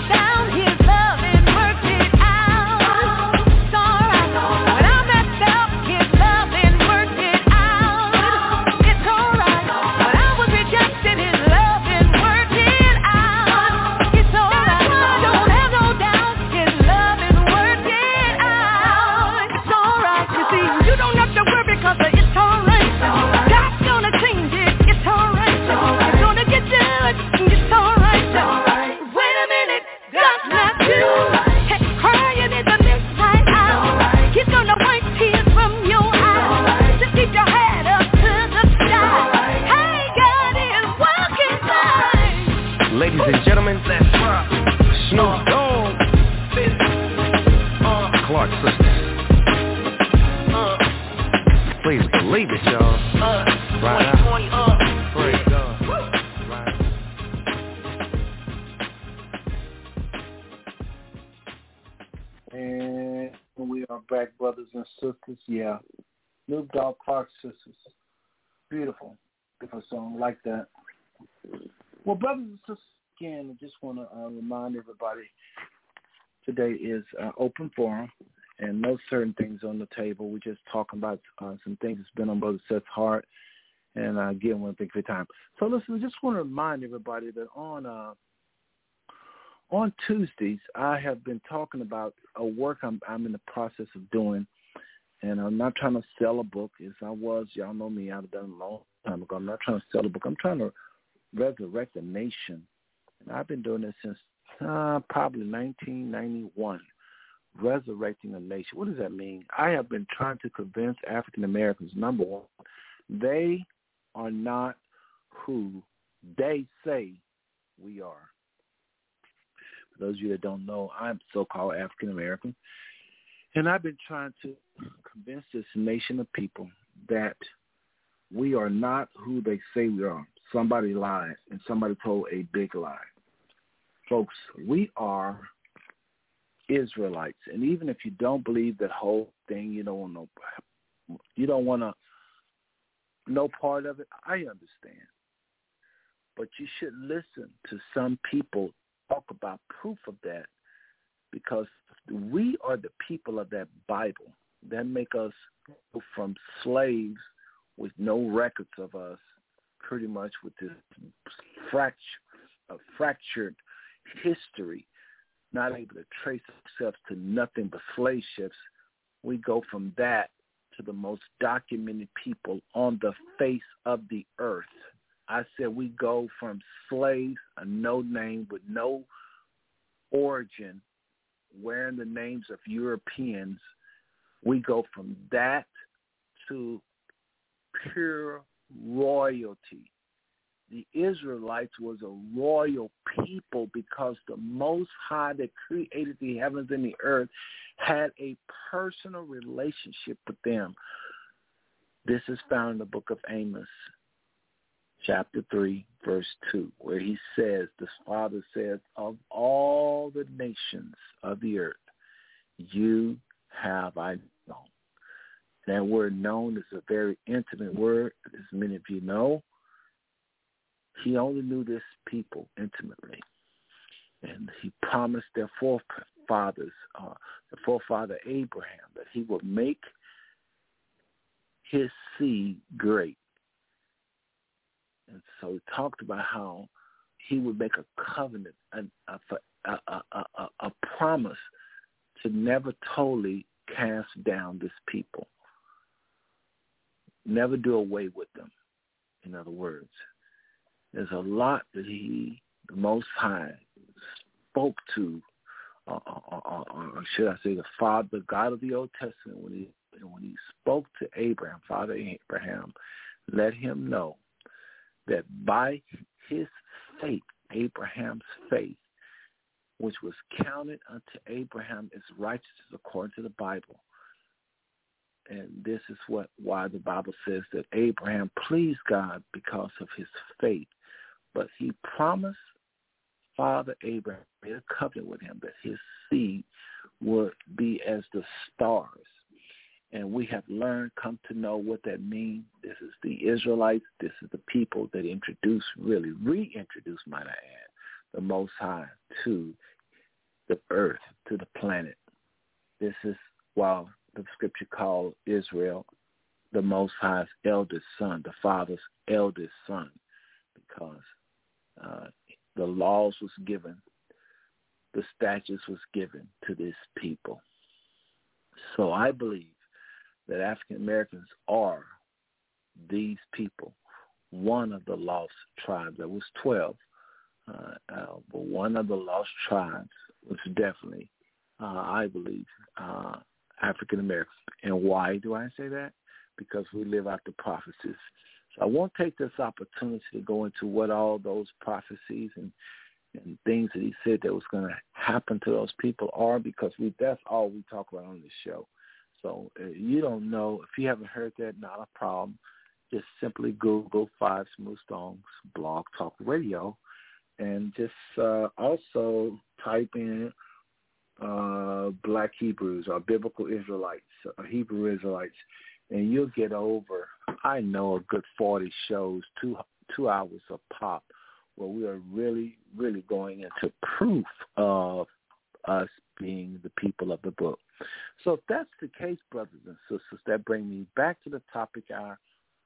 Today is uh, open forum and no certain things on the table. We're just talking about uh, some things that's been on Brother Seth's heart. And uh, again, want to thank for time. So listen, I just want to remind everybody that on uh, on Tuesdays, I have been talking about a work I'm, I'm in the process of doing, and I'm not trying to sell a book as I was. Y'all know me; I've done a long time ago. I'm not trying to sell a book. I'm trying to resurrect a nation, and I've been doing this since probably 1991. Resurrecting a nation. What does that mean? I have been trying to convince African Americans, number one, they are not who they say we are. For those of you that don't know, I'm so-called African American, and I've been trying to convince this nation of people that we are not who they say we are. Somebody lied, and somebody told a big lie. Folks, we are Israelites, and even if you don't believe that whole thing, you don't want no, you don't want to no part of it. I understand, but you should listen to some people talk about proof of that, because we are the people of that Bible that make us from slaves with no records of us, pretty much with this fracture, uh, fractured history not able to trace ourselves to nothing but slave ships, we go from that to the most documented people on the face of the earth. I said we go from slaves, a no name with no origin, wearing the names of Europeans. We go from that to pure royalty the Israelites was a royal people because the Most High that created the heavens and the earth had a personal relationship with them. This is found in the book of Amos, chapter 3, verse 2, where he says, the Father says, of all the nations of the earth, you have I known. That word known is a very intimate word, as many of you know. He only knew this people intimately. And he promised their forefathers, uh, the forefather Abraham, that he would make his seed great. And so he talked about how he would make a covenant, a, a, a, a, a promise to never totally cast down this people, never do away with them, in other words. There's a lot that he, the Most High, spoke to, uh, uh, uh, or should I say, the Father, the God of the Old Testament, when he when he spoke to Abraham, Father Abraham, let him know that by his faith, Abraham's faith, which was counted unto Abraham as righteousness according to the Bible. And this is what why the Bible says that Abraham pleased God because of his faith. But he promised Father Abraham, made a covenant with him that his seed would be as the stars. And we have learned, come to know what that means. This is the Israelites. This is the people that introduced, really reintroduced, might I add, the Most High to the earth, to the planet. This is why the scripture calls Israel the Most High's eldest son, the Father's eldest son, because uh, the laws was given, the statutes was given to this people. So I believe that African Americans are these people, one of the lost tribes. There was 12, uh, uh, but one of the lost tribes was definitely, uh, I believe, uh, African Americans. And why do I say that? Because we live out the prophecies so I won't take this opportunity to go into what all those prophecies and and things that he said that was going to happen to those people are because we that's all we talk about on this show. So uh, you don't know if you haven't heard that, not a problem. Just simply Google Five Smooth Stones Blog Talk Radio, and just uh, also type in uh, Black Hebrews or Biblical Israelites or Hebrew Israelites, and you'll get over. I know a good forty shows, two two hours of pop where we are really, really going into proof of us being the people of the book. So if that's the case, brothers and sisters, that bring me back to the topic I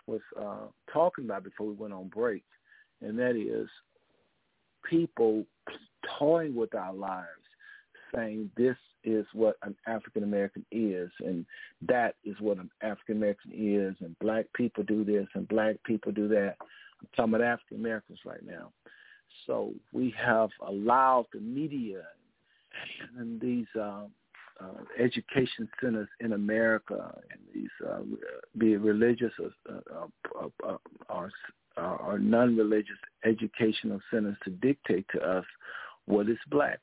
was uh, talking about before we went on break, and that is people toying with our lives, saying this is what an African American is, and that is what an African American is, and black people do this, and black people do that. I'm talking about African Americans right now. So we have allowed the media and these um, uh, education centers in America and these, uh, be it religious or, uh, uh, uh, or, or non-religious educational centers, to dictate to us what is black.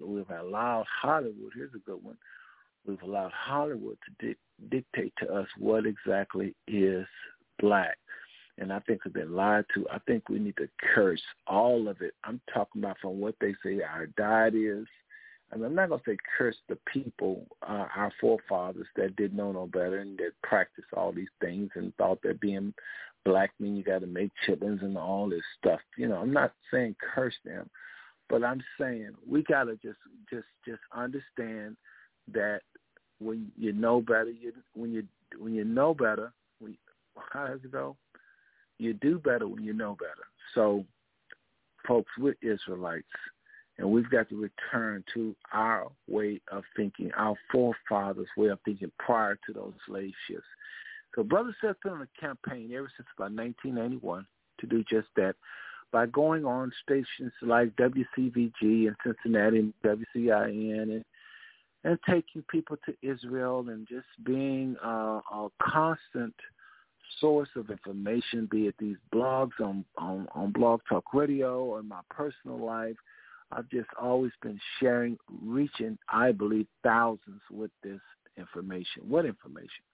we've allowed Hollywood. Here's a good one. We've allowed Hollywood to di- dictate to us what exactly is black and I think we've been lied to. I think we need to curse all of it. I'm talking about from what they say our diet is. And I'm not going to say curse the people, uh, our forefathers that didn't know no better and that practiced all these things and thought that being black mean you got to make chitlins and all this stuff. You know, I'm not saying curse them, but I'm saying we got to just just just understand that when you know better, you when you when you know better, when how does it go? you do better when you know better. So, folks, we're Israelites, and we've got to return to our way of thinking, our forefathers' way of thinking prior to those slave ships. So, Brother Seth's been on a campaign ever since about 1991 to do just that by going on stations like WCVG in Cincinnati and WCIN and and taking people to Israel and just being uh, a constant – source of information, be it these blogs on, on, on Blog Talk Radio or my personal life. I've just always been sharing, reaching, I believe, thousands with this information. What information?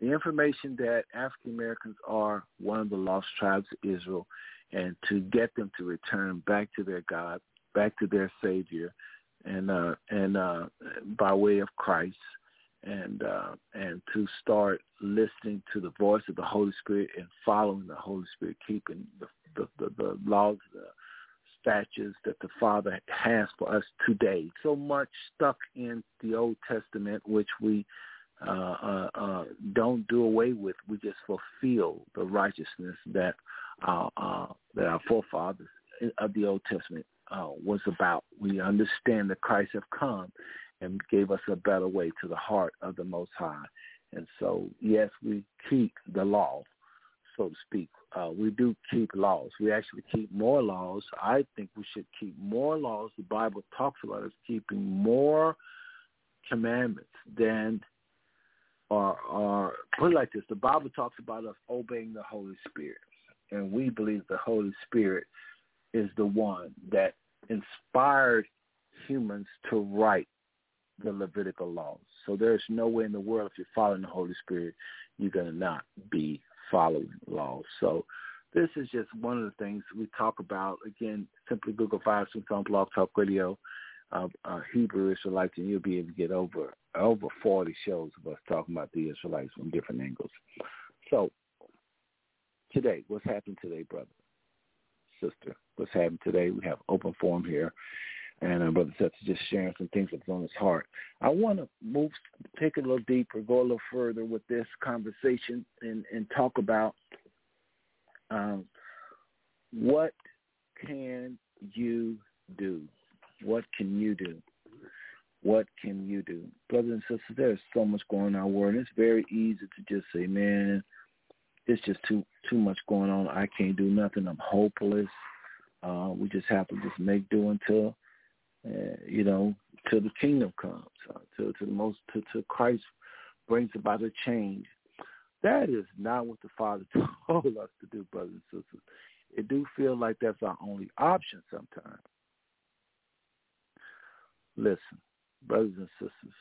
The information that African Americans are one of the lost tribes of Israel and to get them to return back to their God, back to their Savior, and uh, and uh, by way of Christ, and uh, and to start listening to the voice of the Holy Spirit and following the Holy Spirit, keeping the the, the, the laws, the statutes that the Father has for us today. So much stuck in the Old Testament, which we uh, uh, uh, don't do away with. We just fulfill the righteousness that uh, uh, that our forefathers of the Old Testament uh, was about. We understand that Christ have come and gave us a better way to the heart of the Most High. And so, yes, we keep the law, so to speak. Uh, we do keep laws. We actually keep more laws. I think we should keep more laws. The Bible talks about us keeping more commandments than, or, put it like this: the Bible talks about us obeying the Holy Spirit, and we believe the Holy Spirit is the one that inspired humans to write the Levitical laws. So there's no way in the world if you're following the Holy Spirit, you're going to not be following laws. So this is just one of the things we talk about. Again, simply Google Five Stone Blog Talk Radio, uh, uh, Hebrew Israelites, and you'll be able to get over over 40 shows of us talking about the Israelites from different angles. So today, what's happened today, brother, sister? What's happened today? We have open forum here and uh, Brother Seth is just sharing some things that's on his heart. I want to move, take a little deeper, go a little further with this conversation, and and talk about um, what can you do? What can you do? What can you do, brothers and sisters? There's so much going on in our world. It's very easy to just say, "Man, it's just too too much going on. I can't do nothing. I'm hopeless." Uh, we just have to just make do until uh, you know, till the kingdom comes, uh, till to the most, to, to Christ brings about a change. That is not what the Father told us to do, brothers and sisters. It do feel like that's our only option sometimes. Listen, brothers and sisters,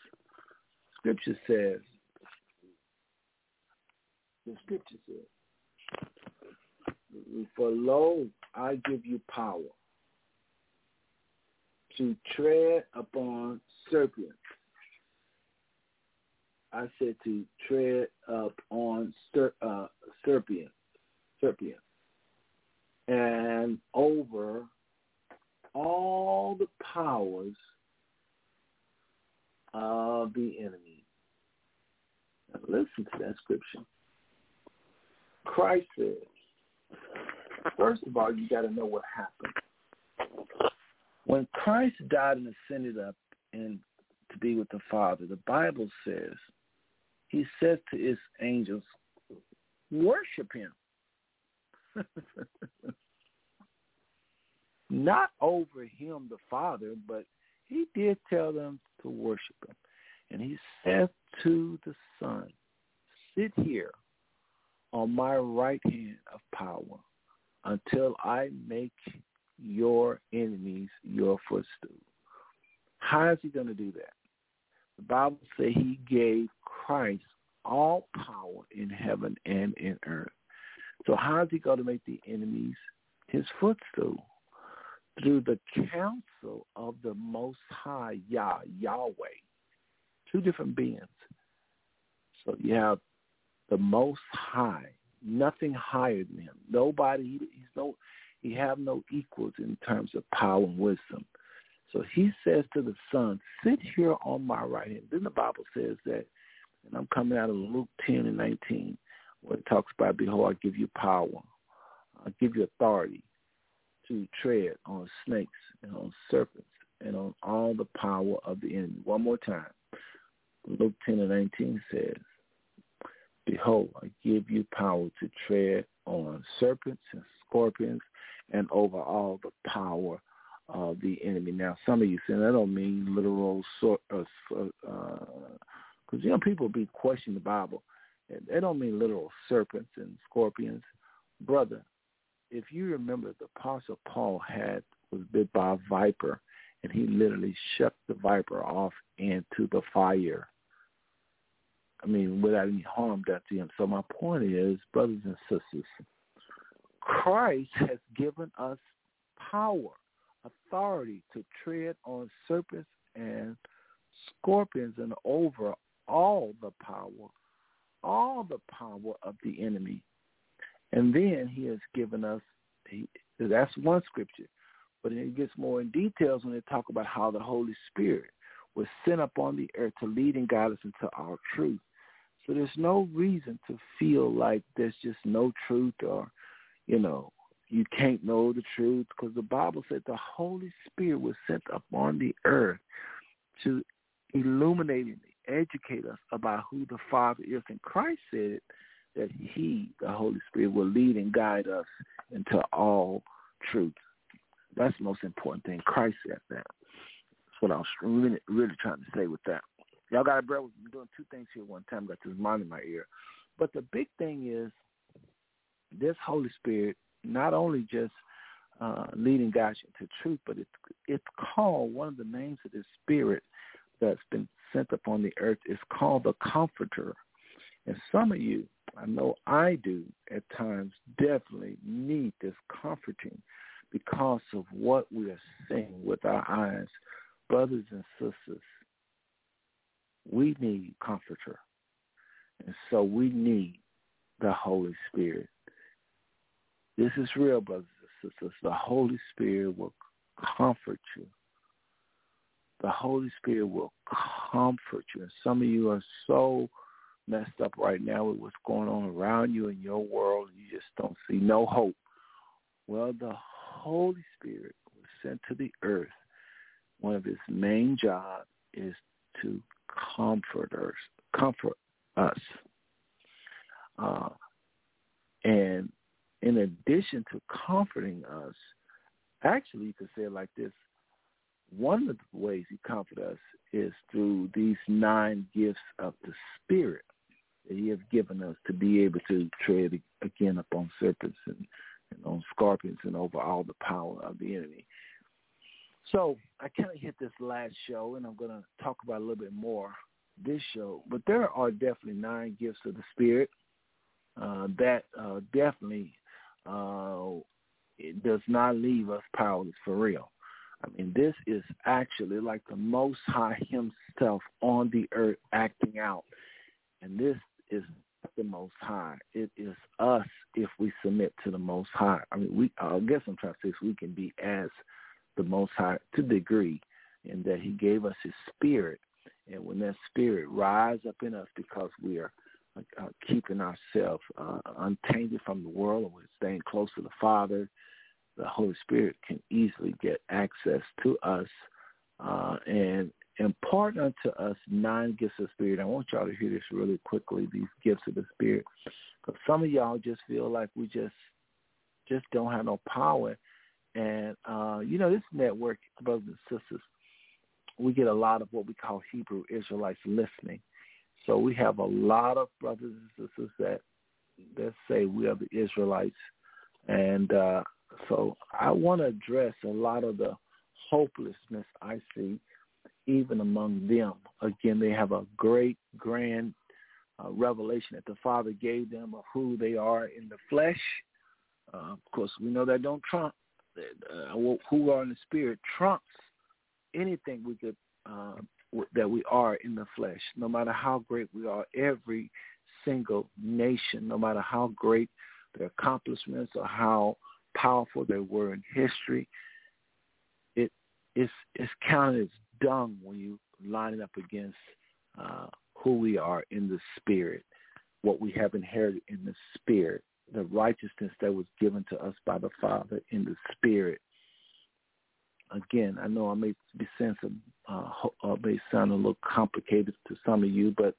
Scripture says, the Scripture says, for lo, I give you power to tread upon serpents. I said to tread up on ser- uh, and over all the powers of the enemy. Now listen to that scripture. Christ says, first of all, you got to know what happened. When Christ died and ascended up and to be with the Father, the Bible says, he said to his angels, worship him. Not over him, the Father, but he did tell them to worship him. And he said to the Son, sit here on my right hand of power until I make your enemies your footstool. How is he going to do that? The Bible says he gave Christ all power in heaven and in earth. So how is he going to make the enemies his footstool? Through the counsel of the Most High Yah, Yahweh. Two different beings. So you have the Most High, nothing higher than him. Nobody, he's no, he have no equals in terms of power and wisdom. So he says to the Son, sit here on my right hand. Then the Bible says that, and I'm coming out of Luke 10 and 19, where it talks about, behold, I give you power. I give you authority to tread on snakes and on serpents and on all the power of the enemy. One more time. Luke 10 and 19 says, Behold, I give you power to tread on serpents and scorpions and over all the power of the enemy. Now, some of you saying that don't mean literal sort of, because uh, you know people be questioning the Bible. They don't mean literal serpents and scorpions, brother. If you remember, the Apostle Paul had was bit by a viper, and he literally shut the viper off into the fire. I mean, without any harm done to him. So my point is, brothers and sisters, Christ has given us power, authority to tread on serpents and scorpions and over all the power, all the power of the enemy. And then he has given us, he, that's one scripture, but it gets more in details when they talk about how the Holy Spirit was sent upon the earth to lead and guide us into our truth. So there's no reason to feel like there's just no truth or you know, you can't know the truth because the Bible said the Holy Spirit was sent upon the earth to illuminate and educate us about who the Father is. And Christ said that he, the Holy Spirit, will lead and guide us into all truth. That's the most important thing. Christ said that. That's what I was really, really trying to say with that. Y'all got with me. I'm doing two things here one time. Got this mind in my ear. But the big thing is this Holy Spirit not only just uh, leading guys into truth, but it's it's called one of the names of this Spirit that's been sent upon the earth is called the Comforter. And some of you, I know I do at times, definitely need this comforting because of what we are seeing with our eyes. Brothers and sisters, we need comforter. And so we need the Holy Spirit. This is real, brothers and sisters. The Holy Spirit will comfort you. The Holy Spirit will comfort you. And some of you are so messed up right now with what's going on around you in your world. You just don't see no hope. Well, the Holy Spirit was sent to the earth. One of his main jobs is to comfort us. Comfort us. Uh, and in addition to comforting us, actually you could say it like this, one of the ways he comforts us is through these nine gifts of the Spirit. That he has given us to be able to tread again upon serpents and, and on scorpions and over all the power of the enemy. So I kind of hit this last show, and I'm going to talk about a little bit more this show. But there are definitely nine gifts of the Spirit uh, that uh, definitely uh, it does not leave us powerless for real. I mean, this is actually like the Most High Himself on the earth acting out, and this is the Most High. It is us if we submit to the Most High. I mean, we. I guess I'm trying to say we can be as the Most High to degree, in that He gave us His Spirit, and when that Spirit rise up in us because we are uh, keeping ourselves uh, untainted from the world and we're staying close to the Father, the Holy Spirit can easily get access to us uh, and impart unto us nine gifts of spirit. I want y'all to hear this really quickly, these gifts of the spirit. Because some of y'all just feel like we just just don't have no power. And uh, you know, this network, brothers and sisters, we get a lot of what we call Hebrew Israelites listening. So we have a lot of brothers and sisters that that say we are the Israelites, and uh, so I want to address a lot of the hopelessness I see even among them. Again, they have a great, grand uh, revelation that the Father gave them of who they are in the flesh. Uh, of course, we know that don't trump uh, who are in the spirit trumps anything we could uh, that we are in the flesh. No matter how great we are, every single nation, no matter how great their accomplishments or how powerful they were in history, it is it's counted as dung when you line it up against uh, who we are in the spirit, what we have inherited in the spirit, the righteousness that was given to us by the Father in the spirit. Again, I know I may be saying some, uh, uh, may sound a little complicated to some of you, but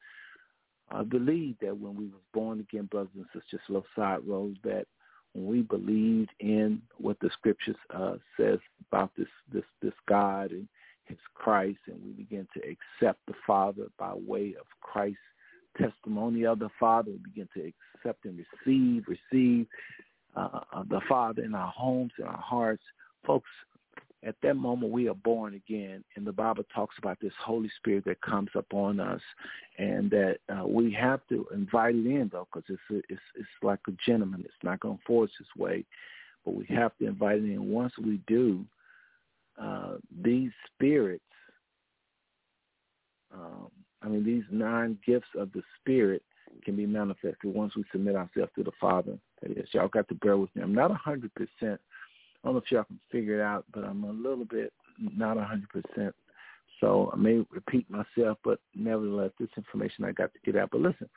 I believe that when we were born again, brothers and sisters, little side road, that when we believed in what the scriptures uh, says about this this this God and His Christ, and we begin to accept the Father by way of Christ's testimony of the Father, we begin to accept and receive receive uh, the Father in our homes, in our hearts, folks at that moment we are born again and the bible talks about this holy spirit that comes upon us and that uh, we have to invite it in though because it's, it's it's like a gentleman. It's not going to force its way but we have to invite it in. Once we do uh, these spirits um, i mean these nine gifts of the spirit can be manifested once we submit ourselves to the father that is y'all got to bear with me i'm not a hundred percent I don't know if y'all can figure it out, but I'm a little bit not 100%. So I may repeat myself, but nevertheless, this information I got to get out. But listen,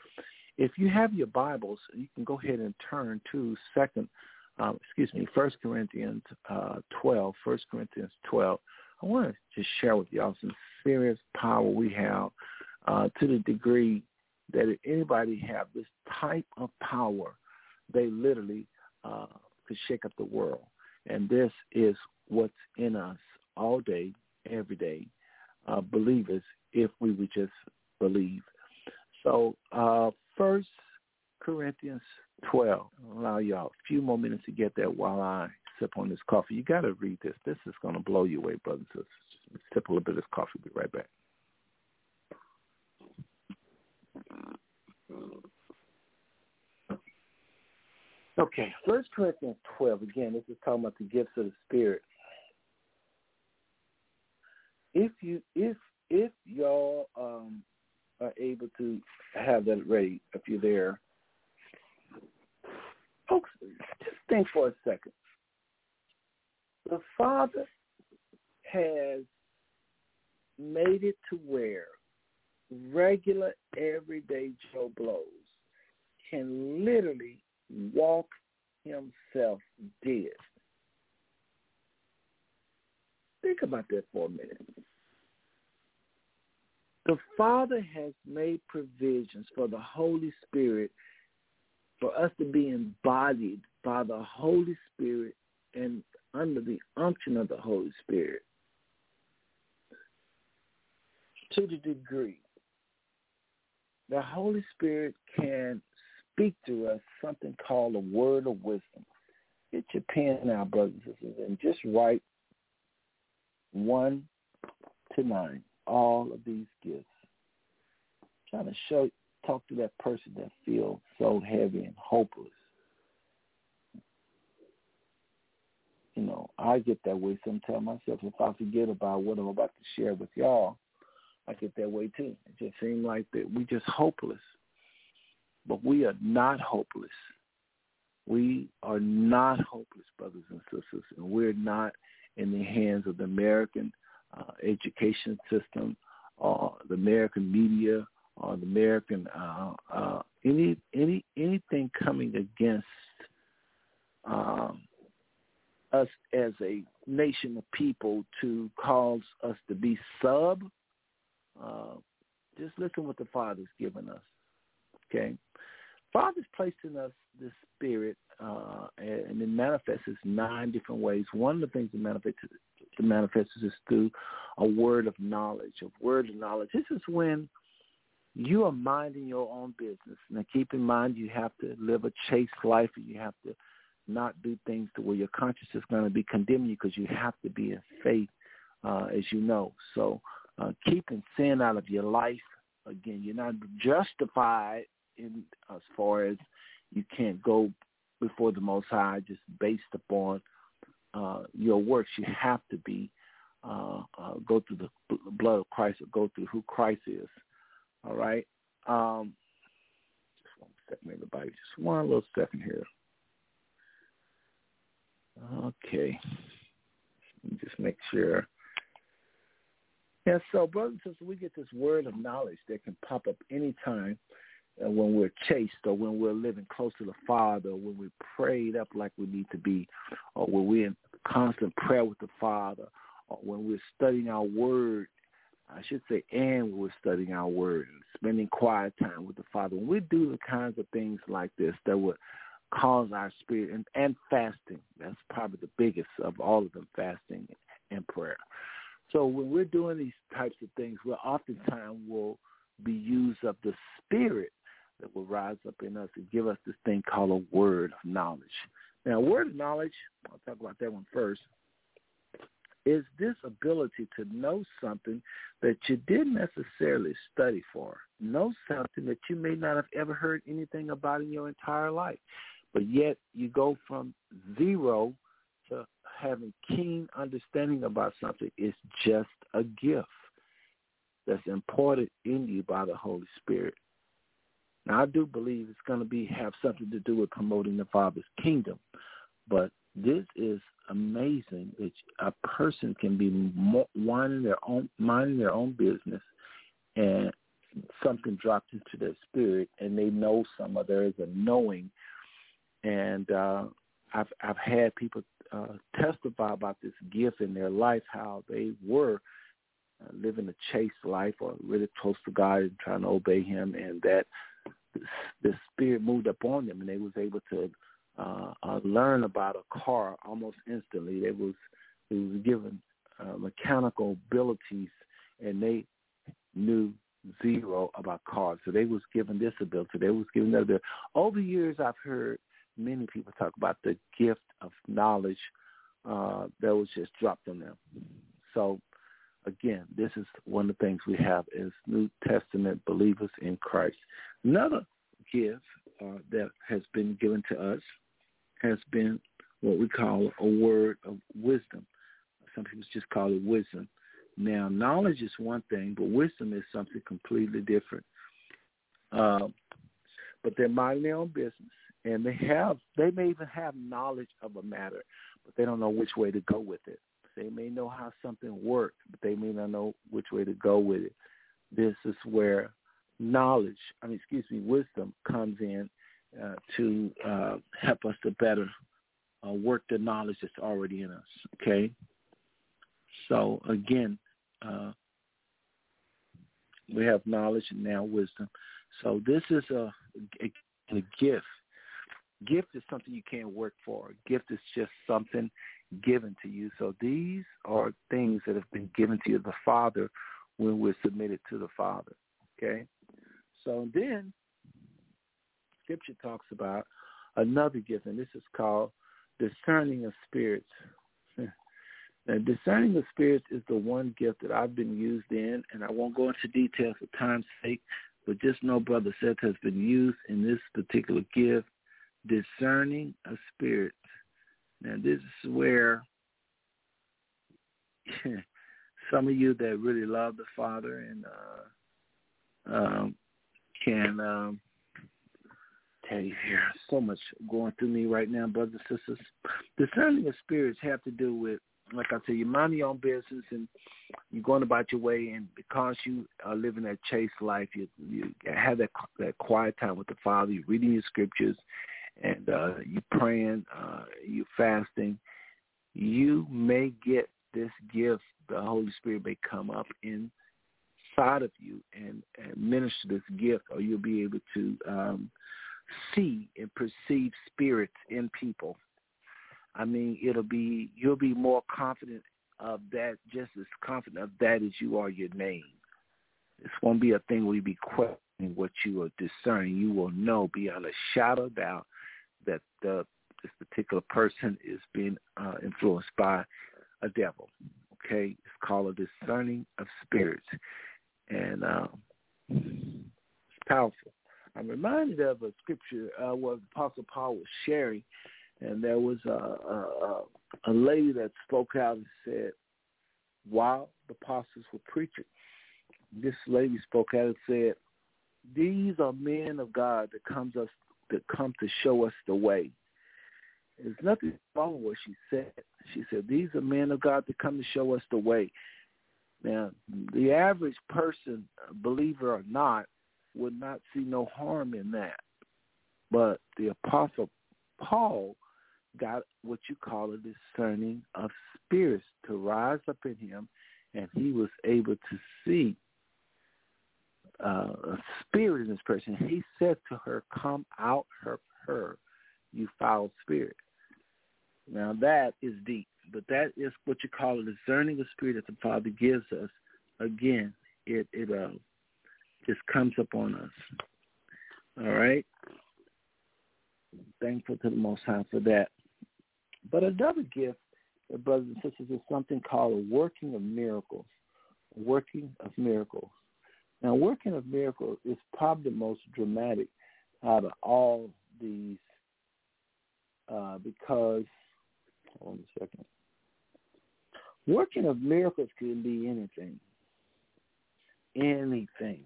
if you have your Bibles, you can go ahead and turn to second, um, excuse me, First Corinthians uh, 12. First Corinthians 12. I want to just share with y'all some serious power we have uh, to the degree that if anybody have this type of power, they literally uh, could shake up the world. And this is what's in us all day, every day, uh, believers, if we would just believe. So uh, First Corinthians 12. I'll allow y'all a few more minutes to get there while I sip on this coffee. You got to read this. This is going to blow you away, brothers and sisters. Sip a little bit of this coffee. Be right back. Okay, First Corinthians 12, again, this is talking about the gifts of the Spirit. If you if if y'all um, are able to have that ready, if you're there, folks, just think for a second. The Father has made it to where regular, everyday Joe Blows can literally walk himself dead. Think about that for a minute. The Father has made provisions for the Holy Spirit for us to be embodied by the Holy Spirit and under the unction of the Holy Spirit to the degree. the Holy Spirit can speak to us something called a word of wisdom. Get your pen now, brothers and sisters, and just write one to nine, all of these gifts. I'm trying to show, talk to that person that feels so heavy and hopeless. You know, I get that way sometimes myself. If I forget about what I'm about to share with y'all, I get that way too. It just seems like that we just hopeless. But we are not hopeless. We are not hopeless, brothers and sisters, and we're not in the hands of the American uh, education system or the American media or the American uh, uh, any any anything coming against um, us as a nation of people to cause us to be sub. Uh, just listen what the Father's given us. Okay, Father's placed in us this spirit, uh, and it manifests in nine different ways. One of the things that manifests to manifest is through a word of knowledge. A word of knowledge. This is when you are minding your own business. Now, keep in mind you have to live a chaste life, and you have to not do things to where your conscience is going to be condemning you because you have to be in faith, uh, as you know. So, uh, keeping sin out of your life. Again, you're not justified in as far as you can't go before the Most High just based upon uh, your works. You have to be uh, uh, go through the blood of Christ or go through who Christ is. All right. Um, just one second, everybody. Just one little second here. Okay. Just make sure. Yeah, so brothers and sisters, we get this word of knowledge that can pop up anytime uh, when we're chaste or when we're living close to the Father, or when we're prayed up like we need to be, or when we're in constant prayer with the Father, or when we're studying our Word, I should say, and we're studying our Word and spending quiet time with the Father. When we do the kinds of things like this that would cause our spirit, and, and fasting, that's probably the biggest of all of them, fasting and prayer. So when we're doing these types of things, we oftentimes will be used of the Spirit that will rise up in us and give us this thing called a word of knowledge. Now, word of knowledge, I'll talk about that one first, is this ability to know something that you didn't necessarily study for, know something that you may not have ever heard anything about in your entire life, but yet you go from zero to having keen understanding about something. It's just a gift that's imparted in you by the Holy Spirit. Now, I do believe it's going to be have something to do with promoting the Father's kingdom, but this is amazing that a person can be minding their own minding their own business, and something dropped into their spirit, and they know some, or there is a knowing. And uh, I've I've had people uh, testify about this gift in their life, how they were uh, living a chaste life or really close to God and trying to obey Him, and that the spirit moved upon them, and they was able to uh, uh, learn about a car almost instantly. They was they was given uh, mechanical abilities, and they knew zero about cars. So they was given this ability. They was given that ability. Over the years, I've heard many people talk about the gift of knowledge uh, that was just dropped on them. So again, this is one of the things we have as New Testament believers in Christ. Another gift uh, that has been given to us has been what we call a word of wisdom. Some people just call it wisdom. Now, knowledge is one thing, but wisdom is something completely different. Uh, but they're minding their own business, and they have they may even have knowledge of a matter, but they don't know which way to go with it. They may know how something works, but they may not know which way to go with it. This is where knowledge, I mean, excuse me, wisdom comes in uh, to uh, help us to better uh, work the knowledge that's already in us. Okay. So again, uh, we have knowledge and now wisdom. So this is a, a, a gift. Gift is something you can't work for. Gift is just something given to you. So these are things that have been given to you, the Father, when we're submitted to the Father. Okay? So then Scripture talks about another gift, and this is called discerning of spirits. Now, discerning of spirits is the one gift that I've been used in, and I won't go into detail for time's sake, but just know Brother Seth has been used in this particular gift, discerning of spirits. Now, this is where some of you that really love the Father and uh, um, can um, tell you here so much going through me right now, brothers and sisters. Discerning of spirits have to do with, like I tell you, mind your own business and you're going about your way, and because you are living that chaste life, you you have that that quiet time with the Father. You're reading your scriptures, and uh, you praying, uh, you fasting. You may get this gift. The Holy Spirit may come up inside of you and, and minister this gift, or you'll be able to um, see and perceive spirits in people. I mean, it'll be you'll be more confident of that, just as confident of that as you are your name. This won't be a thing where you be questioning what you are discerning. You will know beyond a shadow of doubt that the, this particular person is being uh, influenced by a devil. Okay, it's called a discerning of spirits, and um, it's powerful. I'm reminded of a scripture uh, where Apostle Paul was sharing, and there was a, a, a lady that spoke out and said, while the apostles were preaching, this lady spoke out and said, "These are men of God that comes us that come to show us the way." There's nothing wrong with what she said. She said, "These are men of God that come to show us the way." Now, the average person, believer or not, would not see no harm in that. But the apostle Paul got what you call a discerning of spirits to rise up in him, and he was able to see uh, a spirit in this person. He said to her, "Come out of her, you foul spirit." Now that is deep, but that is what you call a discerning of spirit that the Father gives us. Again, it it uh, just comes upon us. All right. Thankful to the Most High for that. But another gift, brothers and sisters, is something called a working of miracles. Working of miracles. Now, working of miracles is probably the most dramatic out of all these uh, because, hold on a second. Working of miracles can be anything. Anything.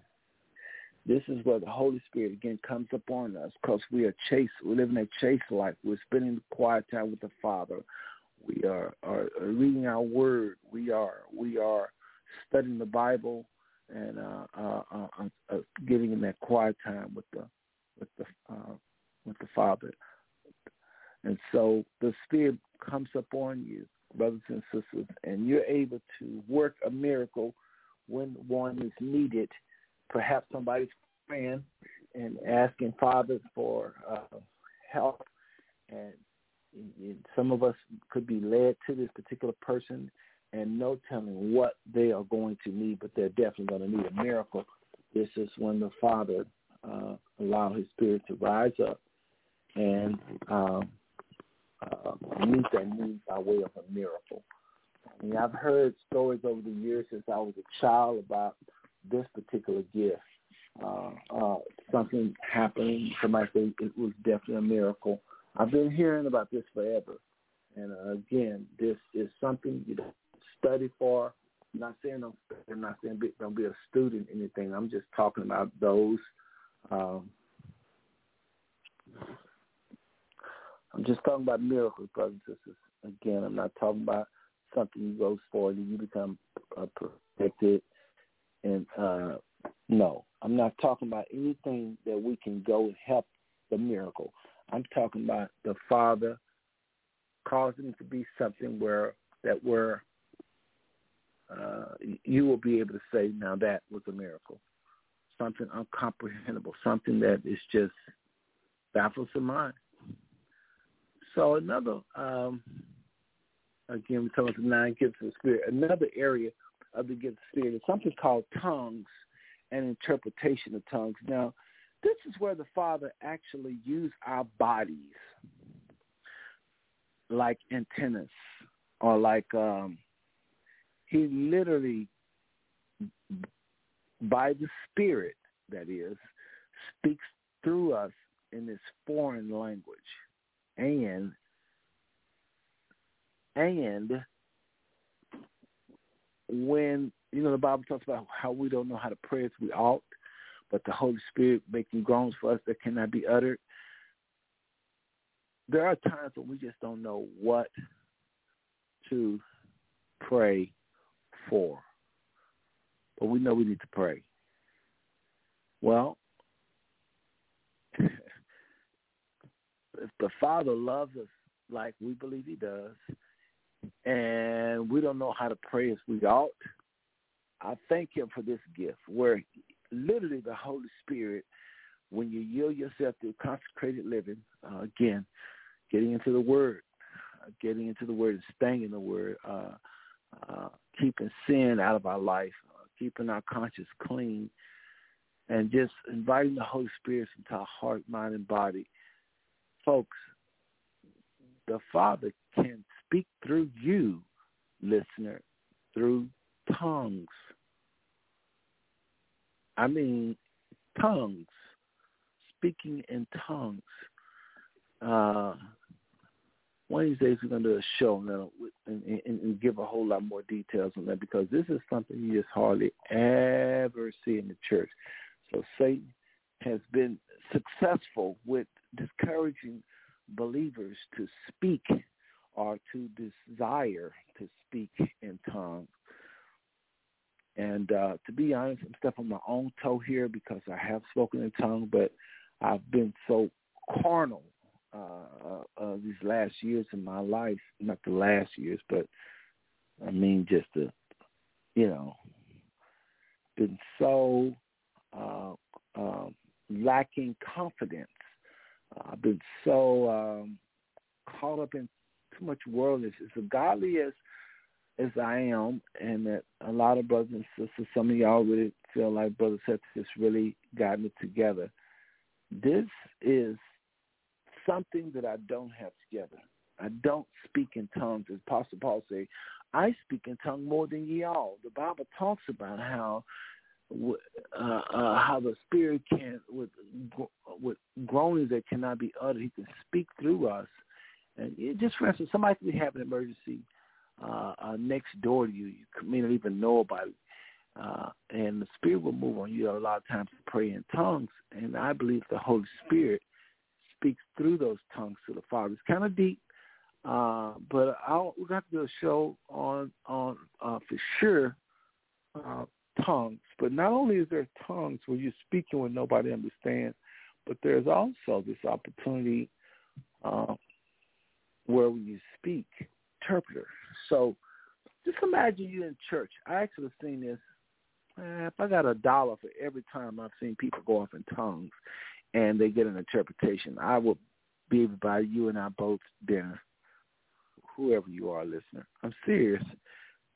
This is where the Holy Spirit again comes upon us because we are chaste. We're living a chaste life. We're spending quiet time with the Father. We are, are, reading our Word. We are we are studying the Bible and uh, uh, uh, uh, uh getting in that quiet time with the with the uh, with the Father. And so the Spirit comes upon you, brothers and sisters, and you're able to work a miracle when one is needed perhaps somebody's praying and asking fathers for uh, help, and, and some of us could be led to this particular person and no telling what they are going to need, but they're definitely going to need a miracle. This is when the Father uh, allow His Spirit to rise up and um, uh, meet that need by way of a miracle. I mean, I've heard stories over the years since I was a child about this particular gift. Uh, uh, something happening, somebody said it was definitely a miracle. I've been hearing about this forever. And uh, again, this is something you don't study for. I'm not saying don't, I'm not saying be, don't be a student anything. I'm just talking about those. Um, I'm just talking about miracles, brothers and sisters. Again, I'm not talking about something you go for and you become uh, perfected and uh, no, I'm not talking about anything that we can go and help the miracle. I'm talking about the Father causing to be something where that where uh, you will be able to say, now that was a miracle, something uncomprehendable, something that is just baffles the mind. So another, um, again, we're talking about the nine gifts of the Spirit. Another area of the gift of spirit is something called tongues. and interpretation of tongues. Now, this is where the Father actually used our bodies like antennas or like um, he literally by the spirit that is speaks through us in this foreign language and and when you know the Bible talks about how we don't know how to pray as we ought, but the Holy Spirit making groans for us that cannot be uttered. There are times when we just don't know what to pray for, but we know we need to pray. Well, if the Father loves us like we believe He does, and we don't know how to pray as we ought, I thank Him for this gift where literally the Holy Spirit, when you yield yourself to consecrated living, uh, again, getting into the Word, uh, getting into the Word and staying in the Word, uh, uh, keeping sin out of our life, uh, keeping our conscience clean, and just inviting the Holy Spirit into our heart, mind, and body. Folks, the Father can speak through you, listener, through tongues. I mean, tongues, speaking in tongues. Uh, one of these days we're going to do a show now and, and, and give a whole lot more details on that because this is something you just hardly ever see in the church. So Satan has been successful with discouraging believers to speak or to desire to speak in tongues. And uh, to be honest, I'm stepping on my own toe here because I have spoken in tongues, but I've been so carnal uh, uh, these last years in my life. Not the last years, but I mean just the, you know, been so uh, uh, lacking confidence. I've been so um, caught up in too much worldliness. As godly as as I am, and that a lot of brothers and sisters, some of y'all really feel like Brother Seth has really gotten it together. This is something that I don't have together. I don't speak in tongues, as Apostle Paul say. I speak in tongues more than ye all. The Bible talks about how uh, uh, how the Spirit can, with with groanings that cannot be uttered, He can speak through us. And it, just for instance, somebody could have an emergency uh, uh, next door to you. You may not even know about it. Uh, and the Spirit will move on you a lot of times to pray in tongues. And I believe the Holy Spirit speaks through those tongues to the Father. It's kind of deep, uh, but I'll, we're going to do a show on on uh, for sure uh, tongues. But not only is there tongues where you're speaking when nobody understands, but there's also this opportunity uh, where when you speak, interpreter. So just imagine you in church. I actually seen this. Eh, if I got a dollar for every time I've seen people go off in tongues and they get an interpretation, I would be able to buy you and I both dinner, whoever you are, listener. I'm serious.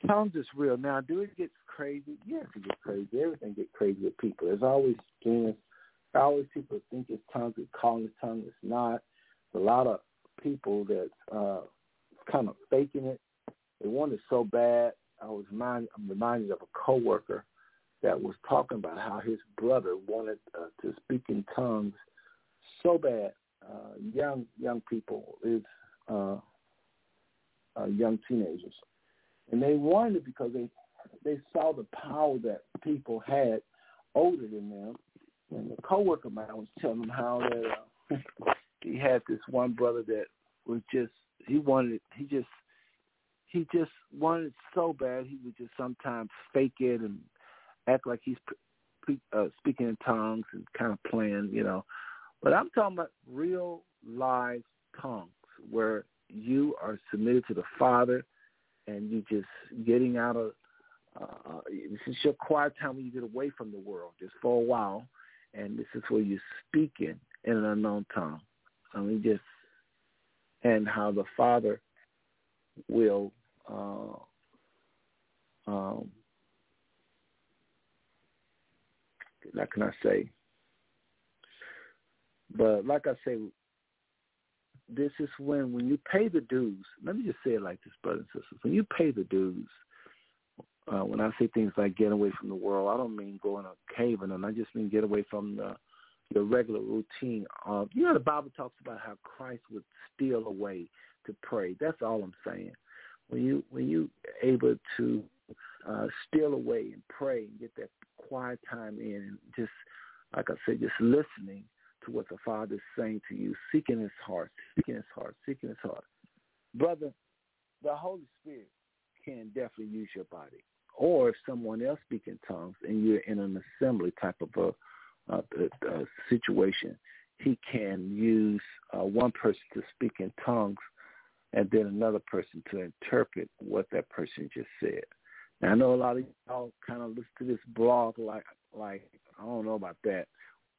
Tongues is real. Now, do it get crazy? Yes, it gets crazy. Everything gets crazy with people. There's always things. Always people think it's tongues. It's calling it tongues. It's not. A lot of people that uh, kind of faking it. They want it so bad. I was remind, I'm reminded of a coworker that was talking about how his brother wanted uh, to speak in tongues so bad. Uh, young young people is uh, uh, young teenagers, and they wanted it because they they saw the power that people had older than them. And the coworker of mine was telling them how that uh, he had this one brother that was just he wanted he just he just wanted it so bad he would just sometimes fake it and act like he's uh, speaking in tongues and kind of playing, you know. But I'm talking about real live tongues where you are submitted to the Father and you just getting out of uh, this is your quiet time when you get away from the world just for a while, and this is where you're speaking in an unknown tongue. I mean, just and how the Father will uh, um, how can I say? But like I say, this is when when you pay the dues. Let me just say it like this, brothers and sisters. When you pay the dues, uh, when I say things like get away from the world, I don't mean go in a cave and I just mean get away from the your regular routine. Uh, you know, the Bible talks about how Christ would steal away to pray. That's all I'm saying. When you when you able to uh, steal away and pray and get that quiet time in, and just like I said, just listening to what the Father is saying to you, seeking His heart, seeking His heart, seeking His heart, brother. The Holy Spirit can definitely use your body. Or if someone else speaks in tongues and you're in an assembly type of a, a, a situation, he can use uh, one person to speak in tongues and then another person to interpret what that person just said. Now I know a lot of y'all kind of listen to this blog like like I don't know about that.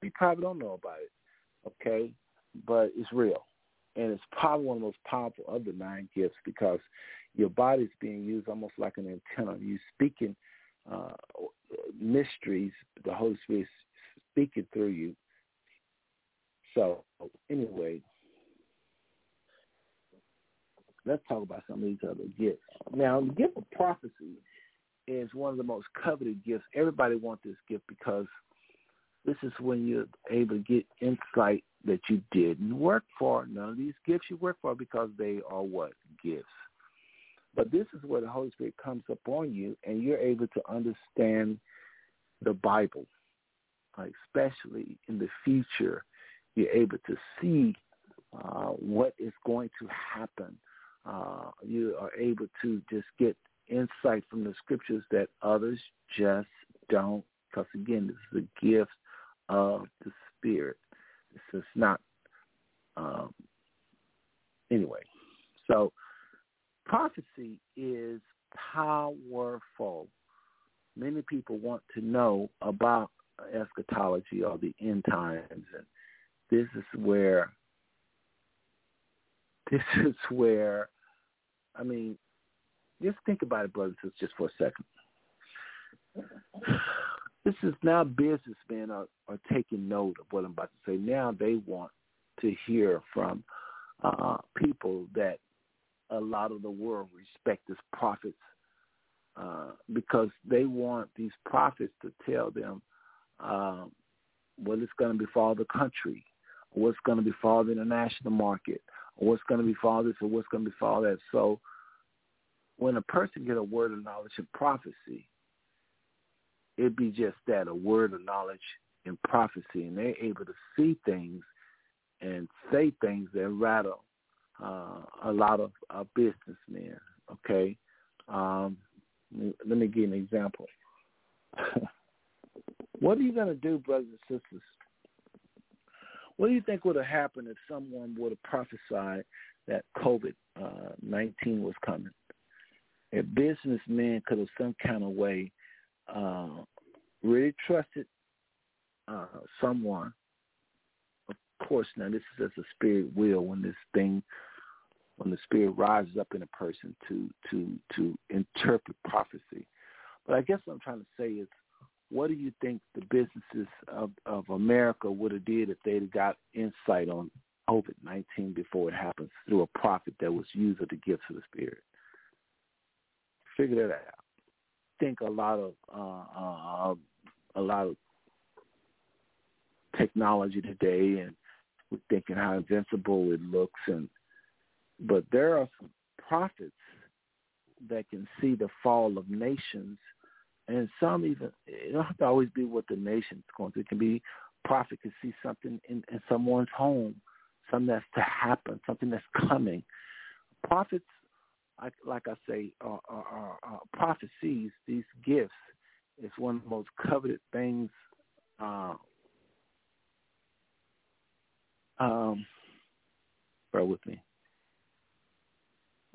We probably don't know about it, okay? But it's real, and it's probably one of the most powerful of the nine gifts because your body's being used almost like an antenna. You speaking uh, mysteries, the Holy Spirit speaking through you. So anyway, let's talk about some of these other gifts. Now, the gift of prophecy is one of the most coveted gifts. Everybody wants this gift because this is when you're able to get insight that you didn't work for. None of these gifts you work for because they are what? Gifts. But this is where the Holy Spirit comes upon you and you're able to understand the Bible, especially in the future. You're able to see uh, what is going to happen. Uh, you are able to just get insight from the scriptures that others just don't. Because again, this is a gift of the Spirit. This is not. Um, anyway, so prophecy is powerful. Many people want to know about eschatology or the end times, and this is where this is where I mean, just think about it, brothers and sisters, just for a second. This is now businessmen are, are taking note of what I'm about to say. Now they want to hear from uh, people that a lot of the world respect as prophets uh, because they want these prophets to tell them um, what is going to befall the country, what's going to befall the international market, what's going to befall this or what's going to befall that. So when a person get a word of knowledge and prophecy, it'd be just that, a word of knowledge and prophecy, and they're able to see things and say things that rattle uh, a lot of uh, businessmen. Okay, um, let me give an example. what are you going to do, brothers and sisters? What do you think would have happened if someone would have prophesied that COVID uh, nineteen was coming? If businessmen could have some kind of way uh, really trusted uh, someone of course, now this is just a spirit will when this thing, when the spirit rises up in a person to to to interpret prophecy. But I guess what I'm trying to say is, what do you think the businesses of of America would have did if they'd got insight on COVID nineteen before it happens through a prophet that was used of the gifts of the spirit? Figure that out. I think a lot of uh, uh, a lot of technology today and we're thinking how invincible it looks and but there are some prophets that can see the fall of nations and some even it don't have to always be what the nation's going through. It can be prophet can see something in, in someone's home, something that's to happen, something that's coming. Prophets, like, like I say, are, are, are, prophecies. These gifts is one of the most coveted things uh, um, bear with me.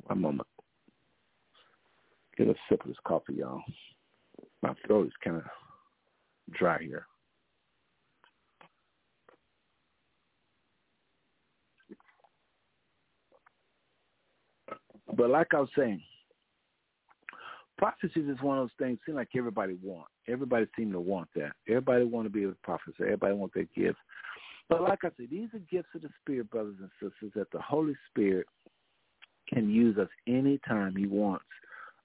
One moment. Get a sip of this coffee, y'all. My throat is kind of dry here. But like I was saying, prophecy is one of those things. Seem like everybody want. Everybody seem to want that. Everybody want to be able to prophesy. Everybody want their gift. But like I said, these are gifts of the Spirit, brothers and sisters, that the Holy Spirit can use us anytime He wants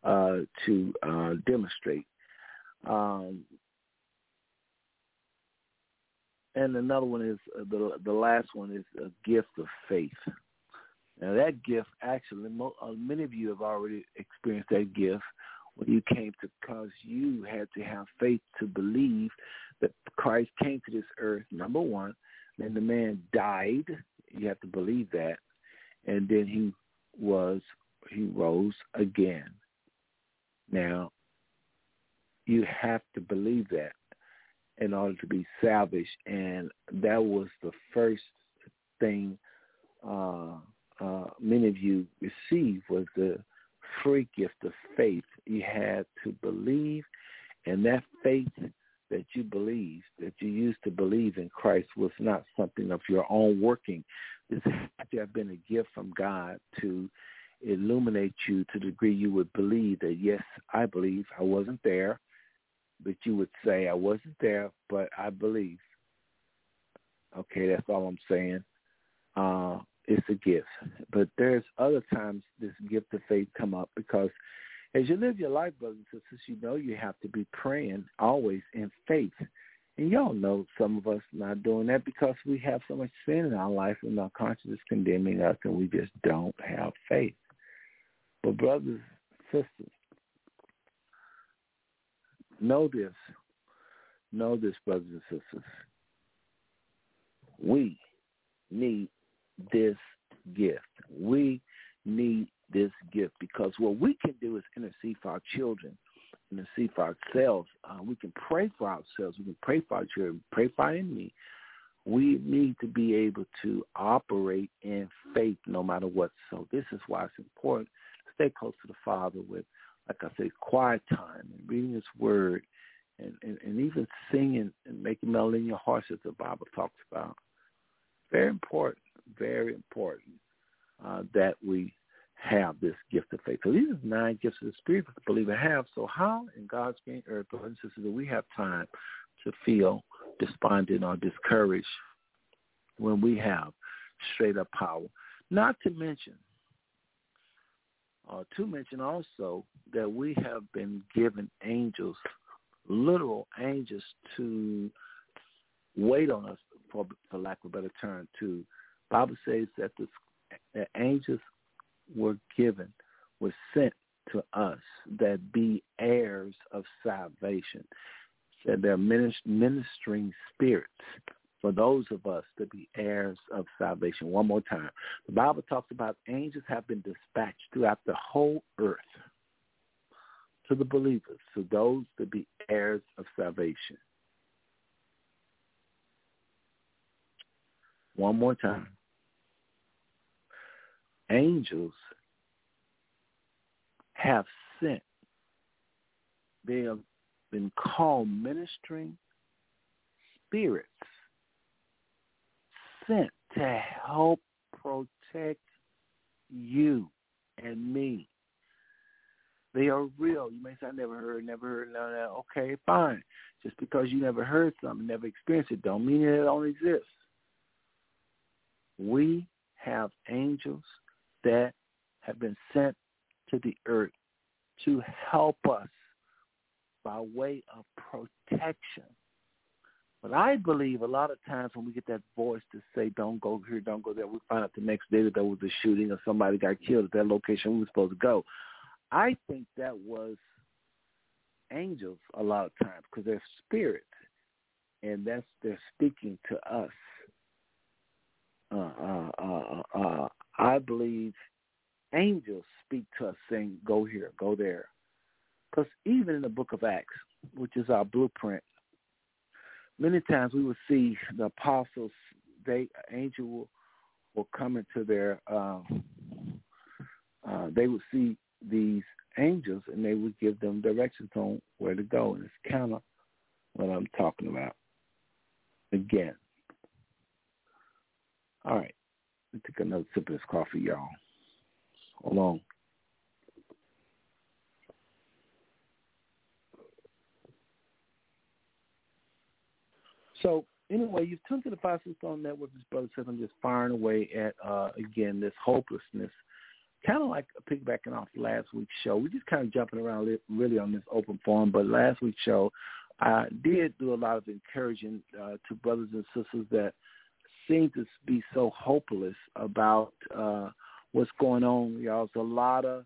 uh, to uh, demonstrate. Um, and another one is uh, the the last one is a gift of faith. Now that gift, actually, mo- uh, many of you have already experienced that gift when you came to, because you had to have faith to believe that Christ came to this earth. Number one, then the man died. You have to believe that, and then he was he rose again. Now, you have to believe that in order to be salvaged, and that was the first thing uh, uh, many of you received was the free gift of faith. You had to believe, and that faith that you believed, that you used to believe in Christ, was not something of your own working. This had to have been a gift from God to illuminate you to the degree you would believe that, yes, I believe I wasn't there, but you would say, I wasn't there, but I believe. Okay, that's all I'm saying. Uh, it's a gift. But there's other times this gift of faith come up because as you live your life, brothers and sisters, you know you have to be praying always in faith. And y'all know some of us not doing that because we have so much sin in our life and our conscience is condemning us and we just don't have faith. But brothers, sisters, know this. Know this, brothers and sisters. We need this gift. We need this gift because what we can do is intercede for our children, intercede for ourselves. Uh, we can pray for ourselves. We can pray for our children, pray for our enemy. We need to be able to operate in faith no matter what. So this is why it's important stay close to the Father with, like I said, quiet time and reading His Word and, and, and even singing and making melody in your heart as the Bible talks about. Very important very important uh, that we have this gift of faith. So these are nine gifts of the Spirit that the believer have. So how in God's green earth, brothers and sisters, do we have time to feel despondent or discouraged when we have straight up power? Not to mention, uh, to mention also that we have been given angels, literal angels, to wait on us, for, for lack of a better term, to Bible says that the, the angels were given, were sent to us that be heirs of salvation. Said they're ministering spirits for those of us to be heirs of salvation. One more time. The Bible talks about angels have been dispatched throughout the whole earth to the believers, to those to be heirs of salvation. One more time angels have sent. They have been called ministering spirits sent to help protect you and me. They are real. You may say, I never heard, never heard, no, no. Okay, fine. Just because you never heard something, never experienced it, don't mean it don't exist. We have angels that have been sent to the earth to help us by way of protection. But I believe a lot of times when we get that voice to say, don't go here, don't go there, we find out the next day that there was a shooting or somebody got killed at that location we were supposed to go. I think that was angels a lot of times because they're spirits, and that's they're speaking to us. Uh, uh, uh, uh, I believe angels speak to us saying, go here, go there. Because even in the book of Acts, which is our blueprint, many times we would see the apostles, they angel will, will come into their, uh, uh, they would see these angels and they would give them directions on where to go. And it's kind of what I'm talking about again. All right. Let me take another sip of this coffee, y'all. On. So anyway, you've tuned to the Five Smooth Stone Network. This brother says I'm just firing away at uh, again this hopelessness, kind of like piggybacking off last week's show. We're just kind of jumping around really on this open forum, but last week's show I did do a lot of encouraging uh, to brothers and sisters that seem to be so hopeless about uh, what's going on. Y'all, there's a lot of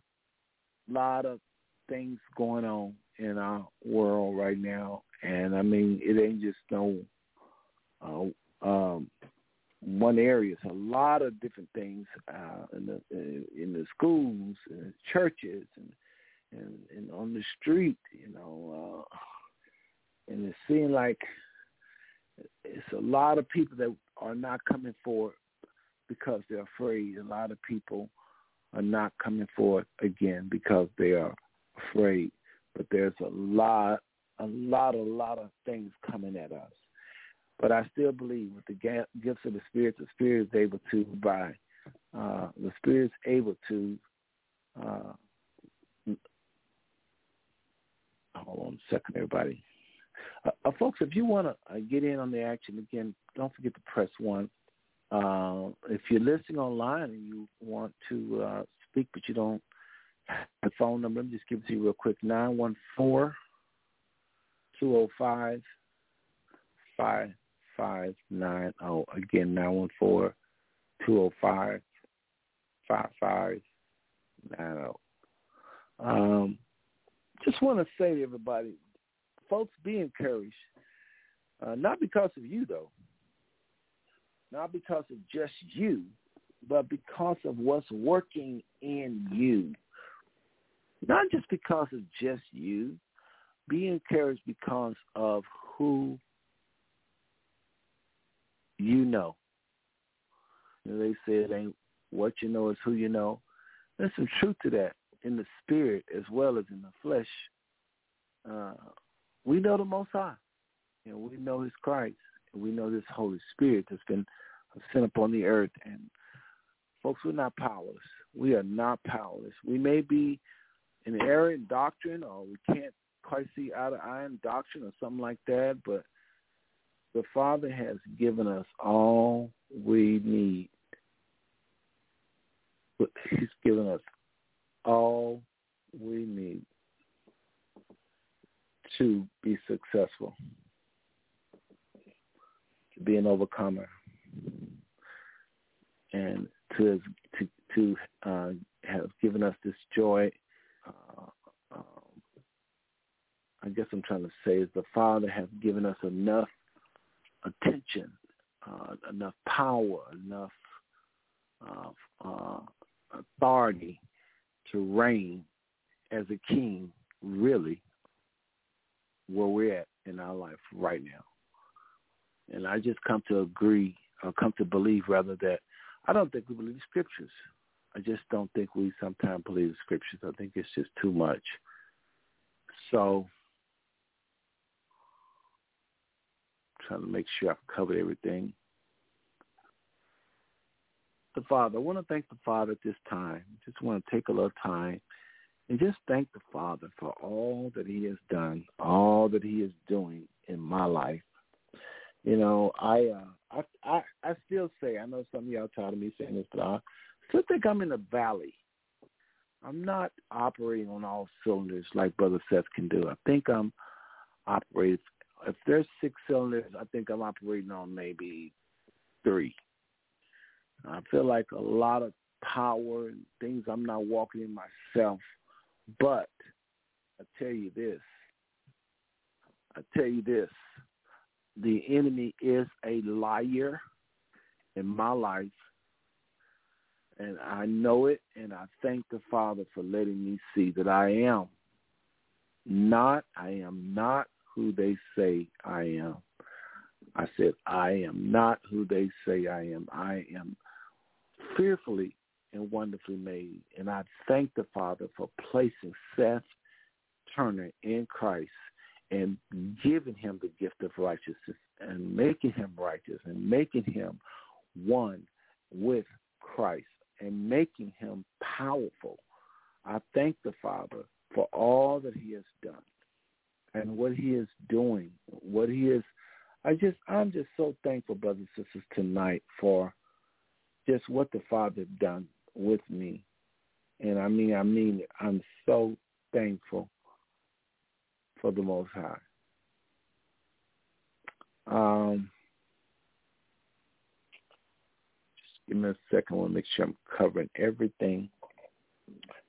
lot of things going on in our world right now, and I mean it ain't just no uh, um, one area. It's a lot of different things uh, in the in the schools, and churches, and, and and on the street. You know, uh, and it seems like it's a lot of people that are not coming forward because they're afraid. A lot of people are not coming forward again because they are afraid. But there's a lot, a lot, a lot of things coming at us. But I still believe with the gifts of the Spirit, the Spirit is able to by uh, the Spirit is able to. Uh, hold on a second, everybody. Uh, uh folks, if you want to uh, get in on the action again, don't forget to press one. Uh, if you're listening online and you want to speak, but you don't have the phone number. Let me just give it to you real quick. 914 205 five nine zero. Again, nine one four two zero oh five five five nine zero. Um, just want to say to everybody, folks, be encouraged. Uh, not because of you, though. Not because of just you, but because of what's working in you. Not just because of just you. Be encouraged because of who you know. They say it ain't what you know is who you know. There's some truth to that in the spirit as well as in the flesh. Uh, we know the Most High. You know, we know His Christ. And we know this Holy Spirit that's been sent upon the earth. And folks, we're not powerless. We are not powerless. We may be in error in doctrine, or we can't quite see eye to eye in doctrine, or something like that. But the Father has given us all we need. He's given us all we need to be successful, to be an overcomer, and to to to uh, have given us this joy. Uh, um, I guess I'm trying to say is the Father has given us enough attention, uh, enough power, enough uh, authority to reign as a king, really, where we're at in our life right now. And I just come to agree, or come to believe rather that I don't think we believe the scriptures. I just don't think we sometimes believe the scriptures. I think it's just too much. So trying to make sure I've covered everything. The Father, I want to thank the Father at this time. Just want to take a little time and just thank the Father for all that he has done, all that he is doing in my life. You know, I uh, I I, I still say I know some of y'all tired of me saying this, but I still think I'm in a valley. I'm not operating on all cylinders like Brother Seth can do. I think I'm operating. If there's six cylinders, I think I'm operating on maybe three. I feel like a lot of power and things I'm not walking in myself but I tell you this. I tell you this. The enemy is a liar in my life. And I know it, and I thank the Father for letting me see that I am not, I am not who they say I am. I said, I am not who they say I am. I am fearfully and wonderfully made. And I thank the Father for placing Seth Turner in Christ and giving him the gift of righteousness and making him righteous and making him one with Christ and making him powerful. I thank the Father for all that he has done and what he is doing, what he is I just I'm just so thankful, brothers and sisters, tonight for just what the Father done with me. And I mean I mean. I'm so thankful for the most high. Um just give me a second, I want to make sure I'm covering everything.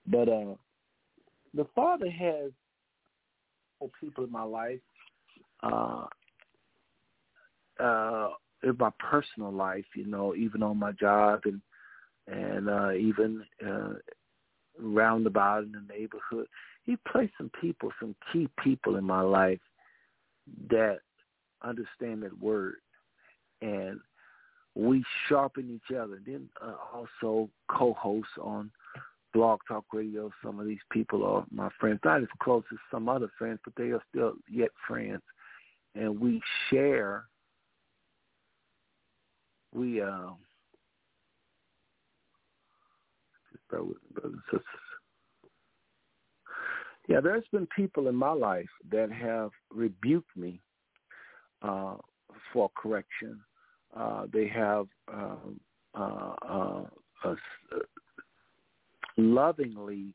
But uh the Father has people in my life uh uh in my personal life, you know, even on my job and and uh even uh roundabout in the neighborhood. He placed some people, some key people in my life that understand that word and we sharpen each other. Then uh, also co-hosts on Blog Talk Radio. Some of these people are my friends, not as close as some other friends, but they are still yet friends. And we share we uh, brothers sisters. Yeah, there's been people in my life that have rebuked me uh, for correction. Uh, they have um, uh, uh, uh, lovingly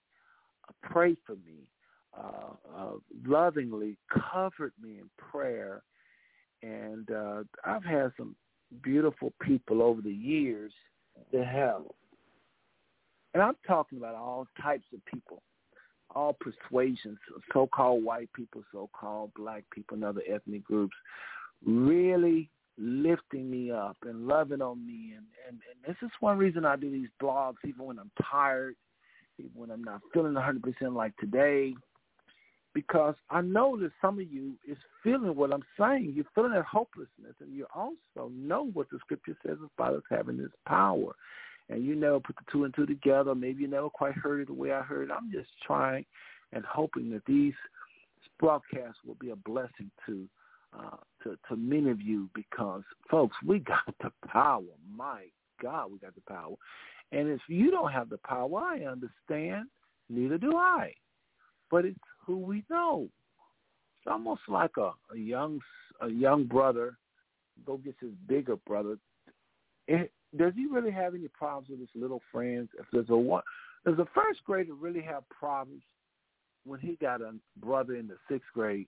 uh, prayed for me, uh, uh, lovingly covered me in prayer, and I've had some beautiful people over the years that have. And I'm talking about all types of people, all persuasions, so-called white people, so-called black people, and other ethnic groups, really lifting me up and loving on me. And, and, and this is one reason I do these blogs, even when I'm tired, when I'm not feeling 100% like today, because I know that some of you is feeling what I'm saying. You're feeling that hopelessness, and you also know what the scripture says about us having this power. And you never put the two and two together. Maybe you never quite heard it the way I heard it. I'm just trying and hoping that these broadcasts will be a blessing to uh, to, to many of you because, folks, we got the power. My God, we got the power. And if you don't have the power, I understand. Neither do I. But it's who we know. It's almost like a, a young a young brother go gets his bigger brother. It, does he really have any problems with his little friends? If there's a one, does a first grader really have problems when he got a brother in the sixth grade?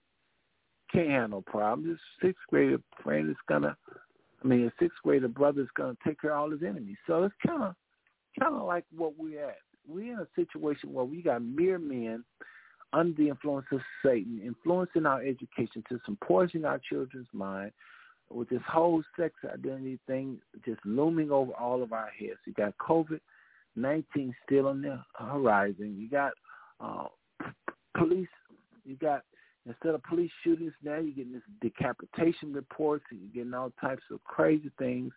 Can't have no problems. His sixth grader friend is gonna, I mean, his sixth grader brother is gonna take care of all his enemies. So it's kind of, kind of like what we're at. We're in a situation where we got mere men under the influence of Satan, influencing our education system, poisoning our children's mind with this whole sex identity thing just looming over all of our heads. You got COVID-19 still on the horizon. You got uh, police. You got instead of police shootings now, you're getting this decapitation reports, and you're getting all types of crazy things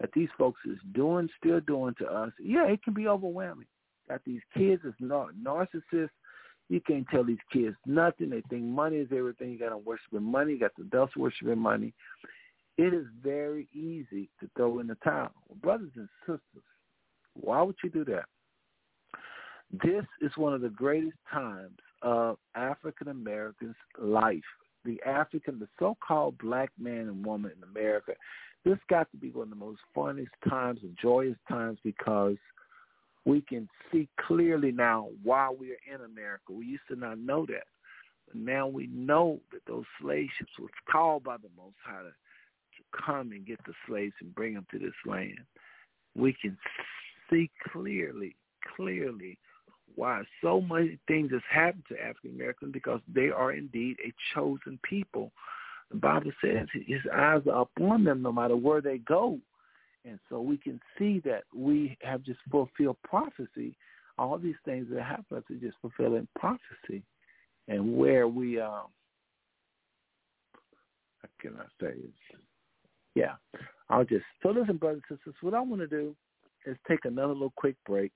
that these folks is doing, still doing to us. Yeah, it can be overwhelming. Got these kids as nar- narcissists you can't tell these kids nothing. They think money is everything. You got them worshiping money. You got the adults worshiping money. It is very easy to throw in the towel. Brothers and sisters, why would you do that? This is one of the greatest times of African Americans' life. The African, the so-called black man and woman in America. This got to be one of the most funnest times and joyous times because – we can see clearly now why we are in America. We used to not know that. But now we know that those slave ships was called by the Most High to, to come and get the slaves and bring them to this land. We can see clearly, clearly why so many things has happened to African Americans because they are indeed a chosen people. The Bible says his eyes are upon them no matter where they go. And so we can see that we have just fulfilled prophecy. All these things that happen to just fulfilling prophecy. And where we, um, how can I say this? Yeah, I'll just, so listen, brothers and sisters, what I want to do is take another little quick break,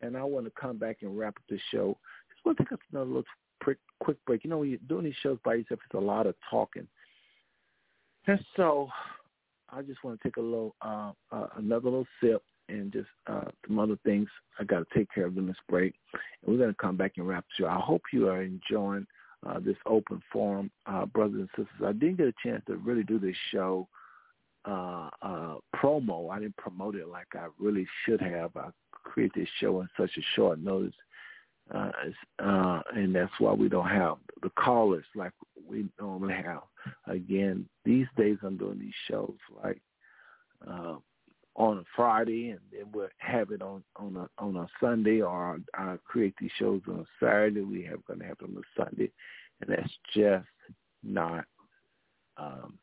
and I want to come back and wrap up the show. Just want to take another little quick, break. You know, when you're doing these shows by yourself, it's a lot of talking. And so I just want to take a little, uh, uh, another little sip and just uh, some other things I got to take care of in this break. And we're going to come back and wrap the show. I hope you are enjoying uh, this open forum, uh, brothers and sisters. I didn't get a chance to really do this show uh, uh, promo. I didn't promote it like I really should have. I created this show in such a short notice, uh, uh, and that's why we don't have the callers like we normally have. Again, these days I'm doing these shows like uh, on a Friday, and then we'll have it on on a on a Sunday, or I create these shows on a Saturday. We have going to have them on a Sunday, and that's just not um,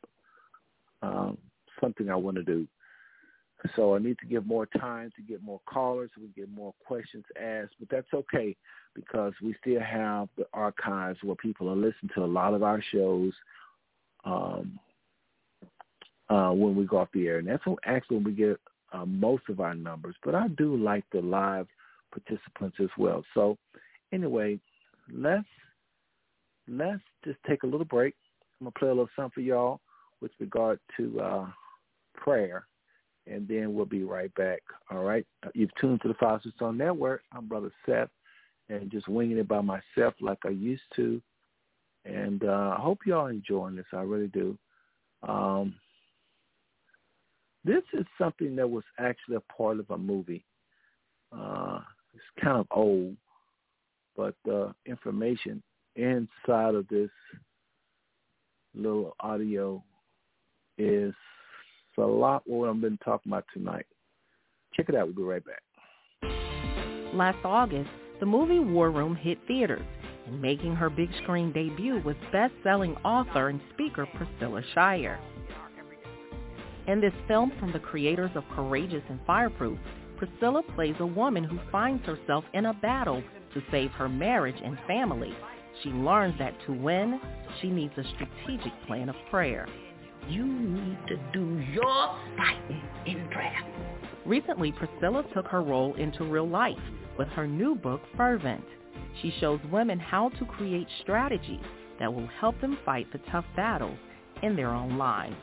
um, something I want to do. So I need to give more time to get more callers, we get more questions asked, but that's okay because we still have the archives where people are listening to a lot of our shows um, uh, when we go off the air, and that's actually when we get uh, most of our numbers. But I do like the live participants as well. So anyway, let's let's just take a little break. I'm gonna play a little something for y'all with regard to uh, prayer, and then we'll be right back. All right, you've tuned to the Five Stone Network. I'm Brother Seth, and just winging it by myself like I used to. And uh, I hope y'all enjoying this. I really do. Um, this is something that was actually a part of a movie. Uh, it's kind of old, but the information inside of this little audio is a lot what I've been talking about tonight. Check it out. We'll be right back. Last August, the movie War Room hit theaters, and making her big screen debut was best-selling author and speaker Priscilla Shirer. In this film from the creators of Courageous and Fireproof, Priscilla plays a woman who finds herself in a battle to save her marriage and family. She learns that to win, she needs a strategic plan of prayer. You need to do your fighting in prayer. Recently, Priscilla took her role into real life with her new book, Fervent. She shows women how to create strategies that will help them fight the tough battles in their own lives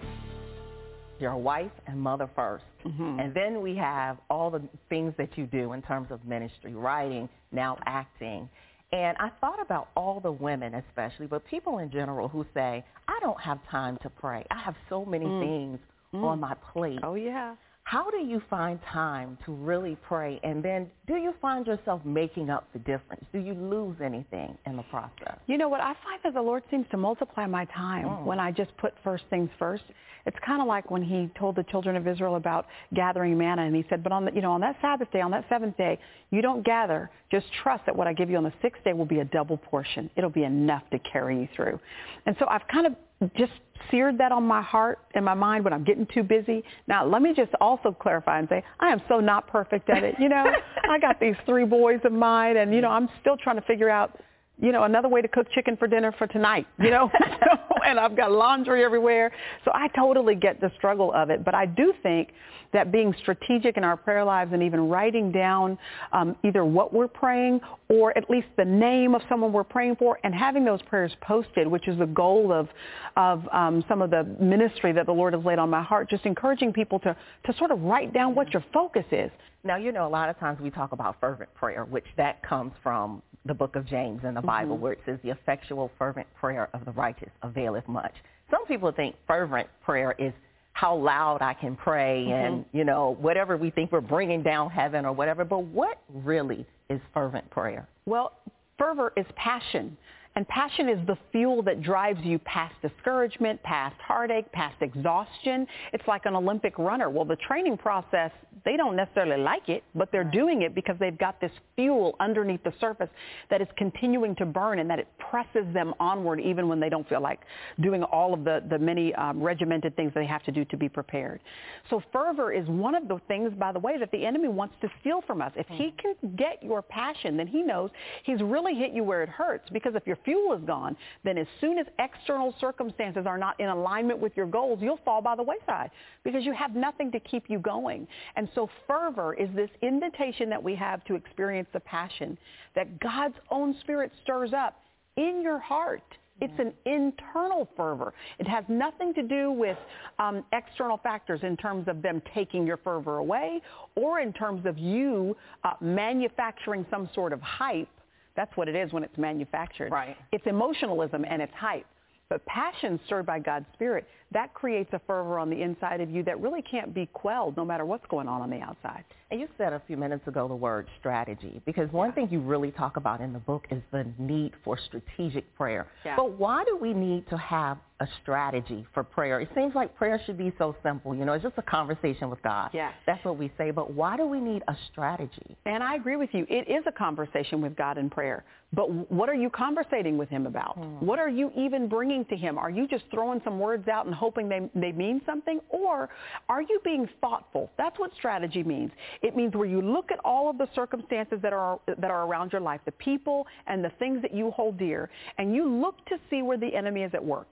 your wife and mother 1st mm-hmm. And then we have all the things that you do in terms of ministry, writing, now acting. And I thought about all the women especially, but people in general who say, I don't have time to pray. I have so many mm. things mm. on my plate. Oh, yeah. How do you find time to really pray? And then do you find yourself making up the difference? Do you lose anything in the process? You know what? I find that the Lord seems to multiply my time mm. when I just put first things first. It's kind of like when he told the children of Israel about gathering manna and he said, but on the, you know, on that Sabbath day, on that seventh day, you don't gather. Just trust that what I give you on the sixth day will be a double portion. It'll be enough to carry you through. And so I've kind of just seared that on my heart and my mind when I'm getting too busy. Now, let me just also clarify and say, I am so not perfect at it. You know, I got these three boys of mine and, you know, I'm still trying to figure out, you know, another way to cook chicken for dinner for tonight, you know, so, and I've got laundry everywhere. So I totally get the struggle of it. But I do think that being strategic in our prayer lives and even writing down um, either what we're praying or at least the name of someone we're praying for and having those prayers posted, which is the goal of, of um, some of the ministry that the Lord has laid on my heart, just encouraging people to, to sort of write down what your focus is. Now, you know, a lot of times we talk about fervent prayer, which that comes from the book of James in the Bible mm-hmm. where it says the effectual fervent prayer of the righteous availeth much. Some people think fervent prayer is how loud I can pray mm-hmm. and, you know, whatever we think we're bringing down heaven or whatever. But what really is fervent prayer? Well, fervor is passion. And passion is the fuel that drives you past discouragement, past heartache, past exhaustion. It's like an Olympic runner. Well, the training process, they don't necessarily like it, but they're doing it because they've got this fuel underneath the surface that is continuing to burn and that it presses them onward even when they don't feel like doing all of the, the many um, regimented things they have to do to be prepared. So fervor is one of the things, by the way, that the enemy wants to steal from us. If he can get your passion, then he knows he's really hit you where it hurts because if you're fuel is gone, then as soon as external circumstances are not in alignment with your goals, you'll fall by the wayside because you have nothing to keep you going. And so fervor is this invitation that we have to experience the passion that God's own spirit stirs up in your heart. It's an internal fervor. It has nothing to do with um, external factors in terms of them taking your fervor away or in terms of you uh, manufacturing some sort of hype That's what it is when it's manufactured. Right. It's emotionalism and it's hype. But passion stirred by God's Spirit, that creates a fervor on the inside of you that really can't be quelled no matter what's going on on the outside. And you said a few minutes ago the word strategy because one thing you really talk about in the book is the need for strategic prayer. Yeah. But why do we need to have a strategy for prayer? It seems like prayer should be so simple. You know, it's just a conversation with God. Yeah. That's what we say. But why do we need a strategy? And I agree with you. It is a conversation with God in prayer. But what are you conversating with him about? Hmm. What are you even bringing to him? Are you just throwing some words out and hoping they, they mean something? Or are you being thoughtful? That's what strategy means. It means where you look at all of the circumstances that are, that are around your life, the people and the things that you hold dear, and you look to see where the enemy is at work.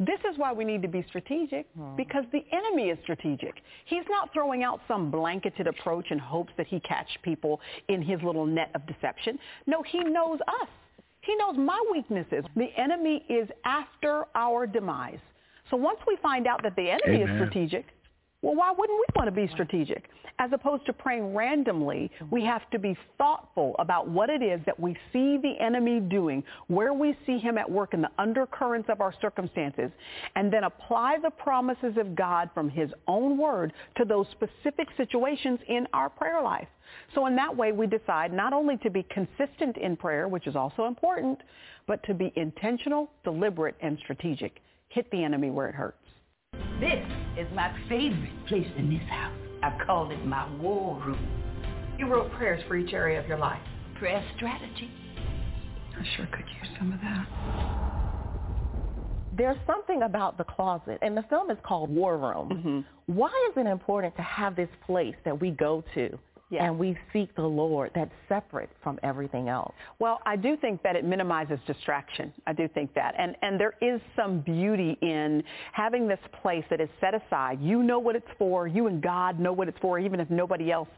This is why we need to be strategic hmm. because the enemy is strategic. He's not throwing out some blanketed approach in hopes that he catch people in his little net of deception. No, he knows us. He knows my weaknesses. The enemy is after our demise. So once we find out that the enemy is strategic, well, why wouldn't we want to be strategic? As opposed to praying randomly, we have to be thoughtful about what it is that we see the enemy doing, where we see him at work in the undercurrents of our circumstances, and then apply the promises of God from his own word to those specific situations in our prayer life. So in that way, we decide not only to be consistent in prayer, which is also important, but to be intentional, deliberate, and strategic. Hit the enemy where it hurts. This is my favorite place in this house. I call it my war room. You wrote prayers for each area of your life. Prayer strategy. I sure could use some of that. There's something about the closet, and the film is called War Room. Mm-hmm. Why is it important to have this place that we go to Yeah. and we seek the Lord that's separate from everything else? Well, I do think that it minimizes distraction. I do think that. And, and there is some beauty in having this place that is set aside. You know what it's for. You and God know what it's for, even if nobody else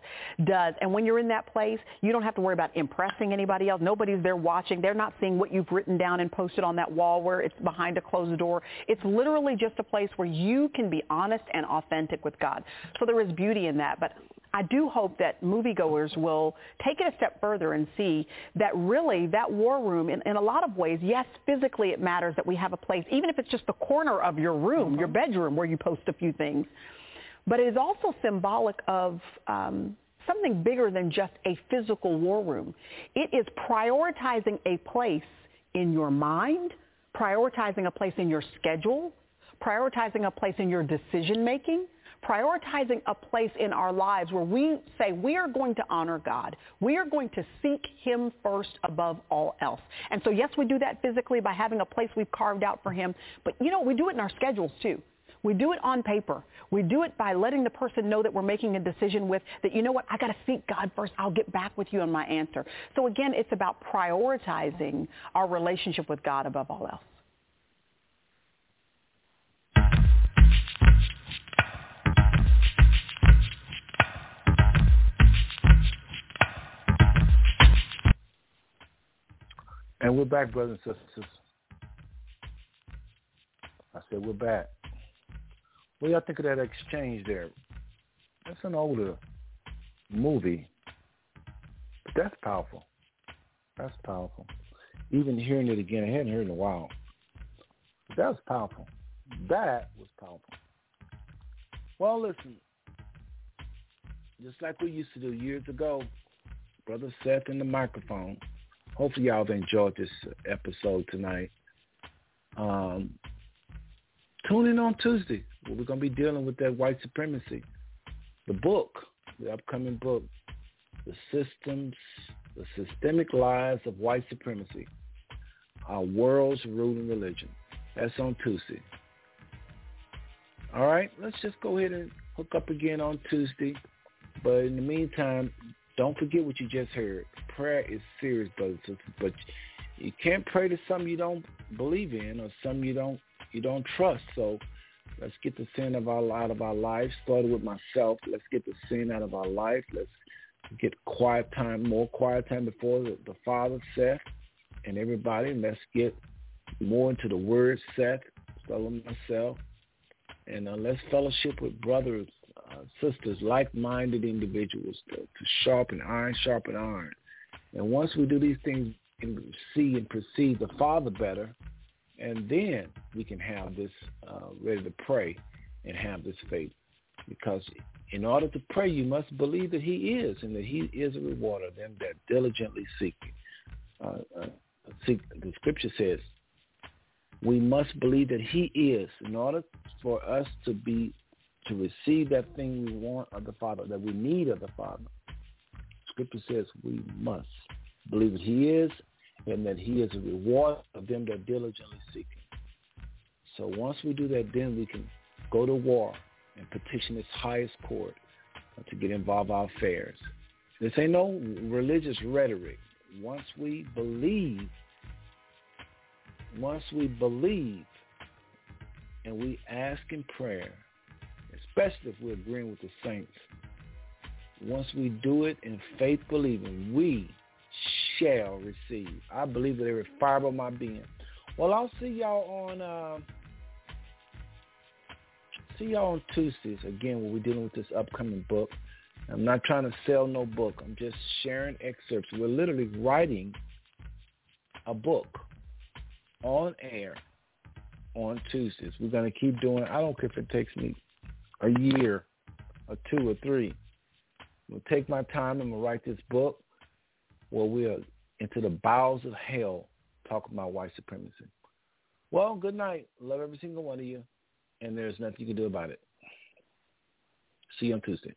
does. And when you're in that place, you don't have to worry about impressing anybody else. Nobody's there watching. They're not seeing what you've written down and posted on that wall where it's behind a closed door. It's literally just a place where you can be honest and authentic with God. So there is beauty in that. But I do hope that moviegoers will take it a step further and see that really that war room, in, in a lot of ways, yes, physically it matters that we have a place, even if it's just the corner of your room, your bedroom where you post a few things. But it is also symbolic of um, something bigger than just a physical war room. It is prioritizing a place in your mind, prioritizing a place in your schedule, prioritizing a place in your decision making, prioritizing a place in our lives where we say we are going to honor God. We are going to seek him first above all else. And so yes, we do that physically by having a place we've carved out for him, but you know, we do it in our schedules too. We do it on paper. We do it by letting the person know that we're making a decision with that, you know what, I got to seek God first. I'll get back with you on my answer. So again, it's about prioritizing our relationship with God above all else. And we're back, brothers and sisters. I said we're back. What do y'all think of that exchange there? That's an older movie, but that's powerful. That's powerful. Even hearing it again, I hadn't heard it in a while. But that was powerful. That was powerful. Well, listen, just like we used to do years ago, Brother Seth in the microphone. Hopefully y'all have enjoyed this episode tonight. Um, tune in on Tuesday. We're going to be dealing with that white supremacy. The book, the upcoming book, The Systems, The Systemic Lies of White Supremacy, Our World's Ruling Religion. That's on Tuesday. All right, let's just go ahead and hook up again on Tuesday. But in the meantime, don't forget what you just heard. Prayer is serious, brothers and sisters, but you can't pray to something you don't believe in or something you don't you don't trust. So let's get the sin of our out of our life. Started with myself. Let's get the sin out of our life. Let's get quiet time, more quiet time before the, the Father, Seth, and everybody. And let's get more into the Word, Seth, fellow myself, and uh, let's fellowship with brothers, uh, sisters, like-minded individuals to, to sharpen iron, sharpen iron. And once we do these things and see and perceive the Father better, and then we can have this uh, ready to pray and have this faith. Because in order to pray, you must believe that He is, and that He is a rewarder of them that diligently seek. Uh, uh, seek. The Scripture says we must believe that He is, in order for us to be to receive that thing we want of the Father, that we need of the Father. Scripture says we must believe that He is, and that He is a reward of them that diligently seek Him. So once we do that, then we can go to war and petition its highest court to get involved in our affairs. This ain't no religious rhetoric. Once we believe, once we believe and we ask in prayer, especially if we're agreeing with the saints, once we do it in faith believing, we shall receive. I believe that every fiber of my being. Well, I'll see y'all on uh, see y'all on Tuesdays again when we're dealing with this upcoming book. I'm not trying to sell no book. I'm just sharing excerpts. We're literally writing a book on air on Tuesdays. We're going to keep doing I don't care if it takes me a year or two or three. I'm going to take my time. I'm going to write this book where we're into the bowels of hell talking about white supremacy. Well, good night. Love every single one of you and there's nothing you can do about it. See you on Tuesday.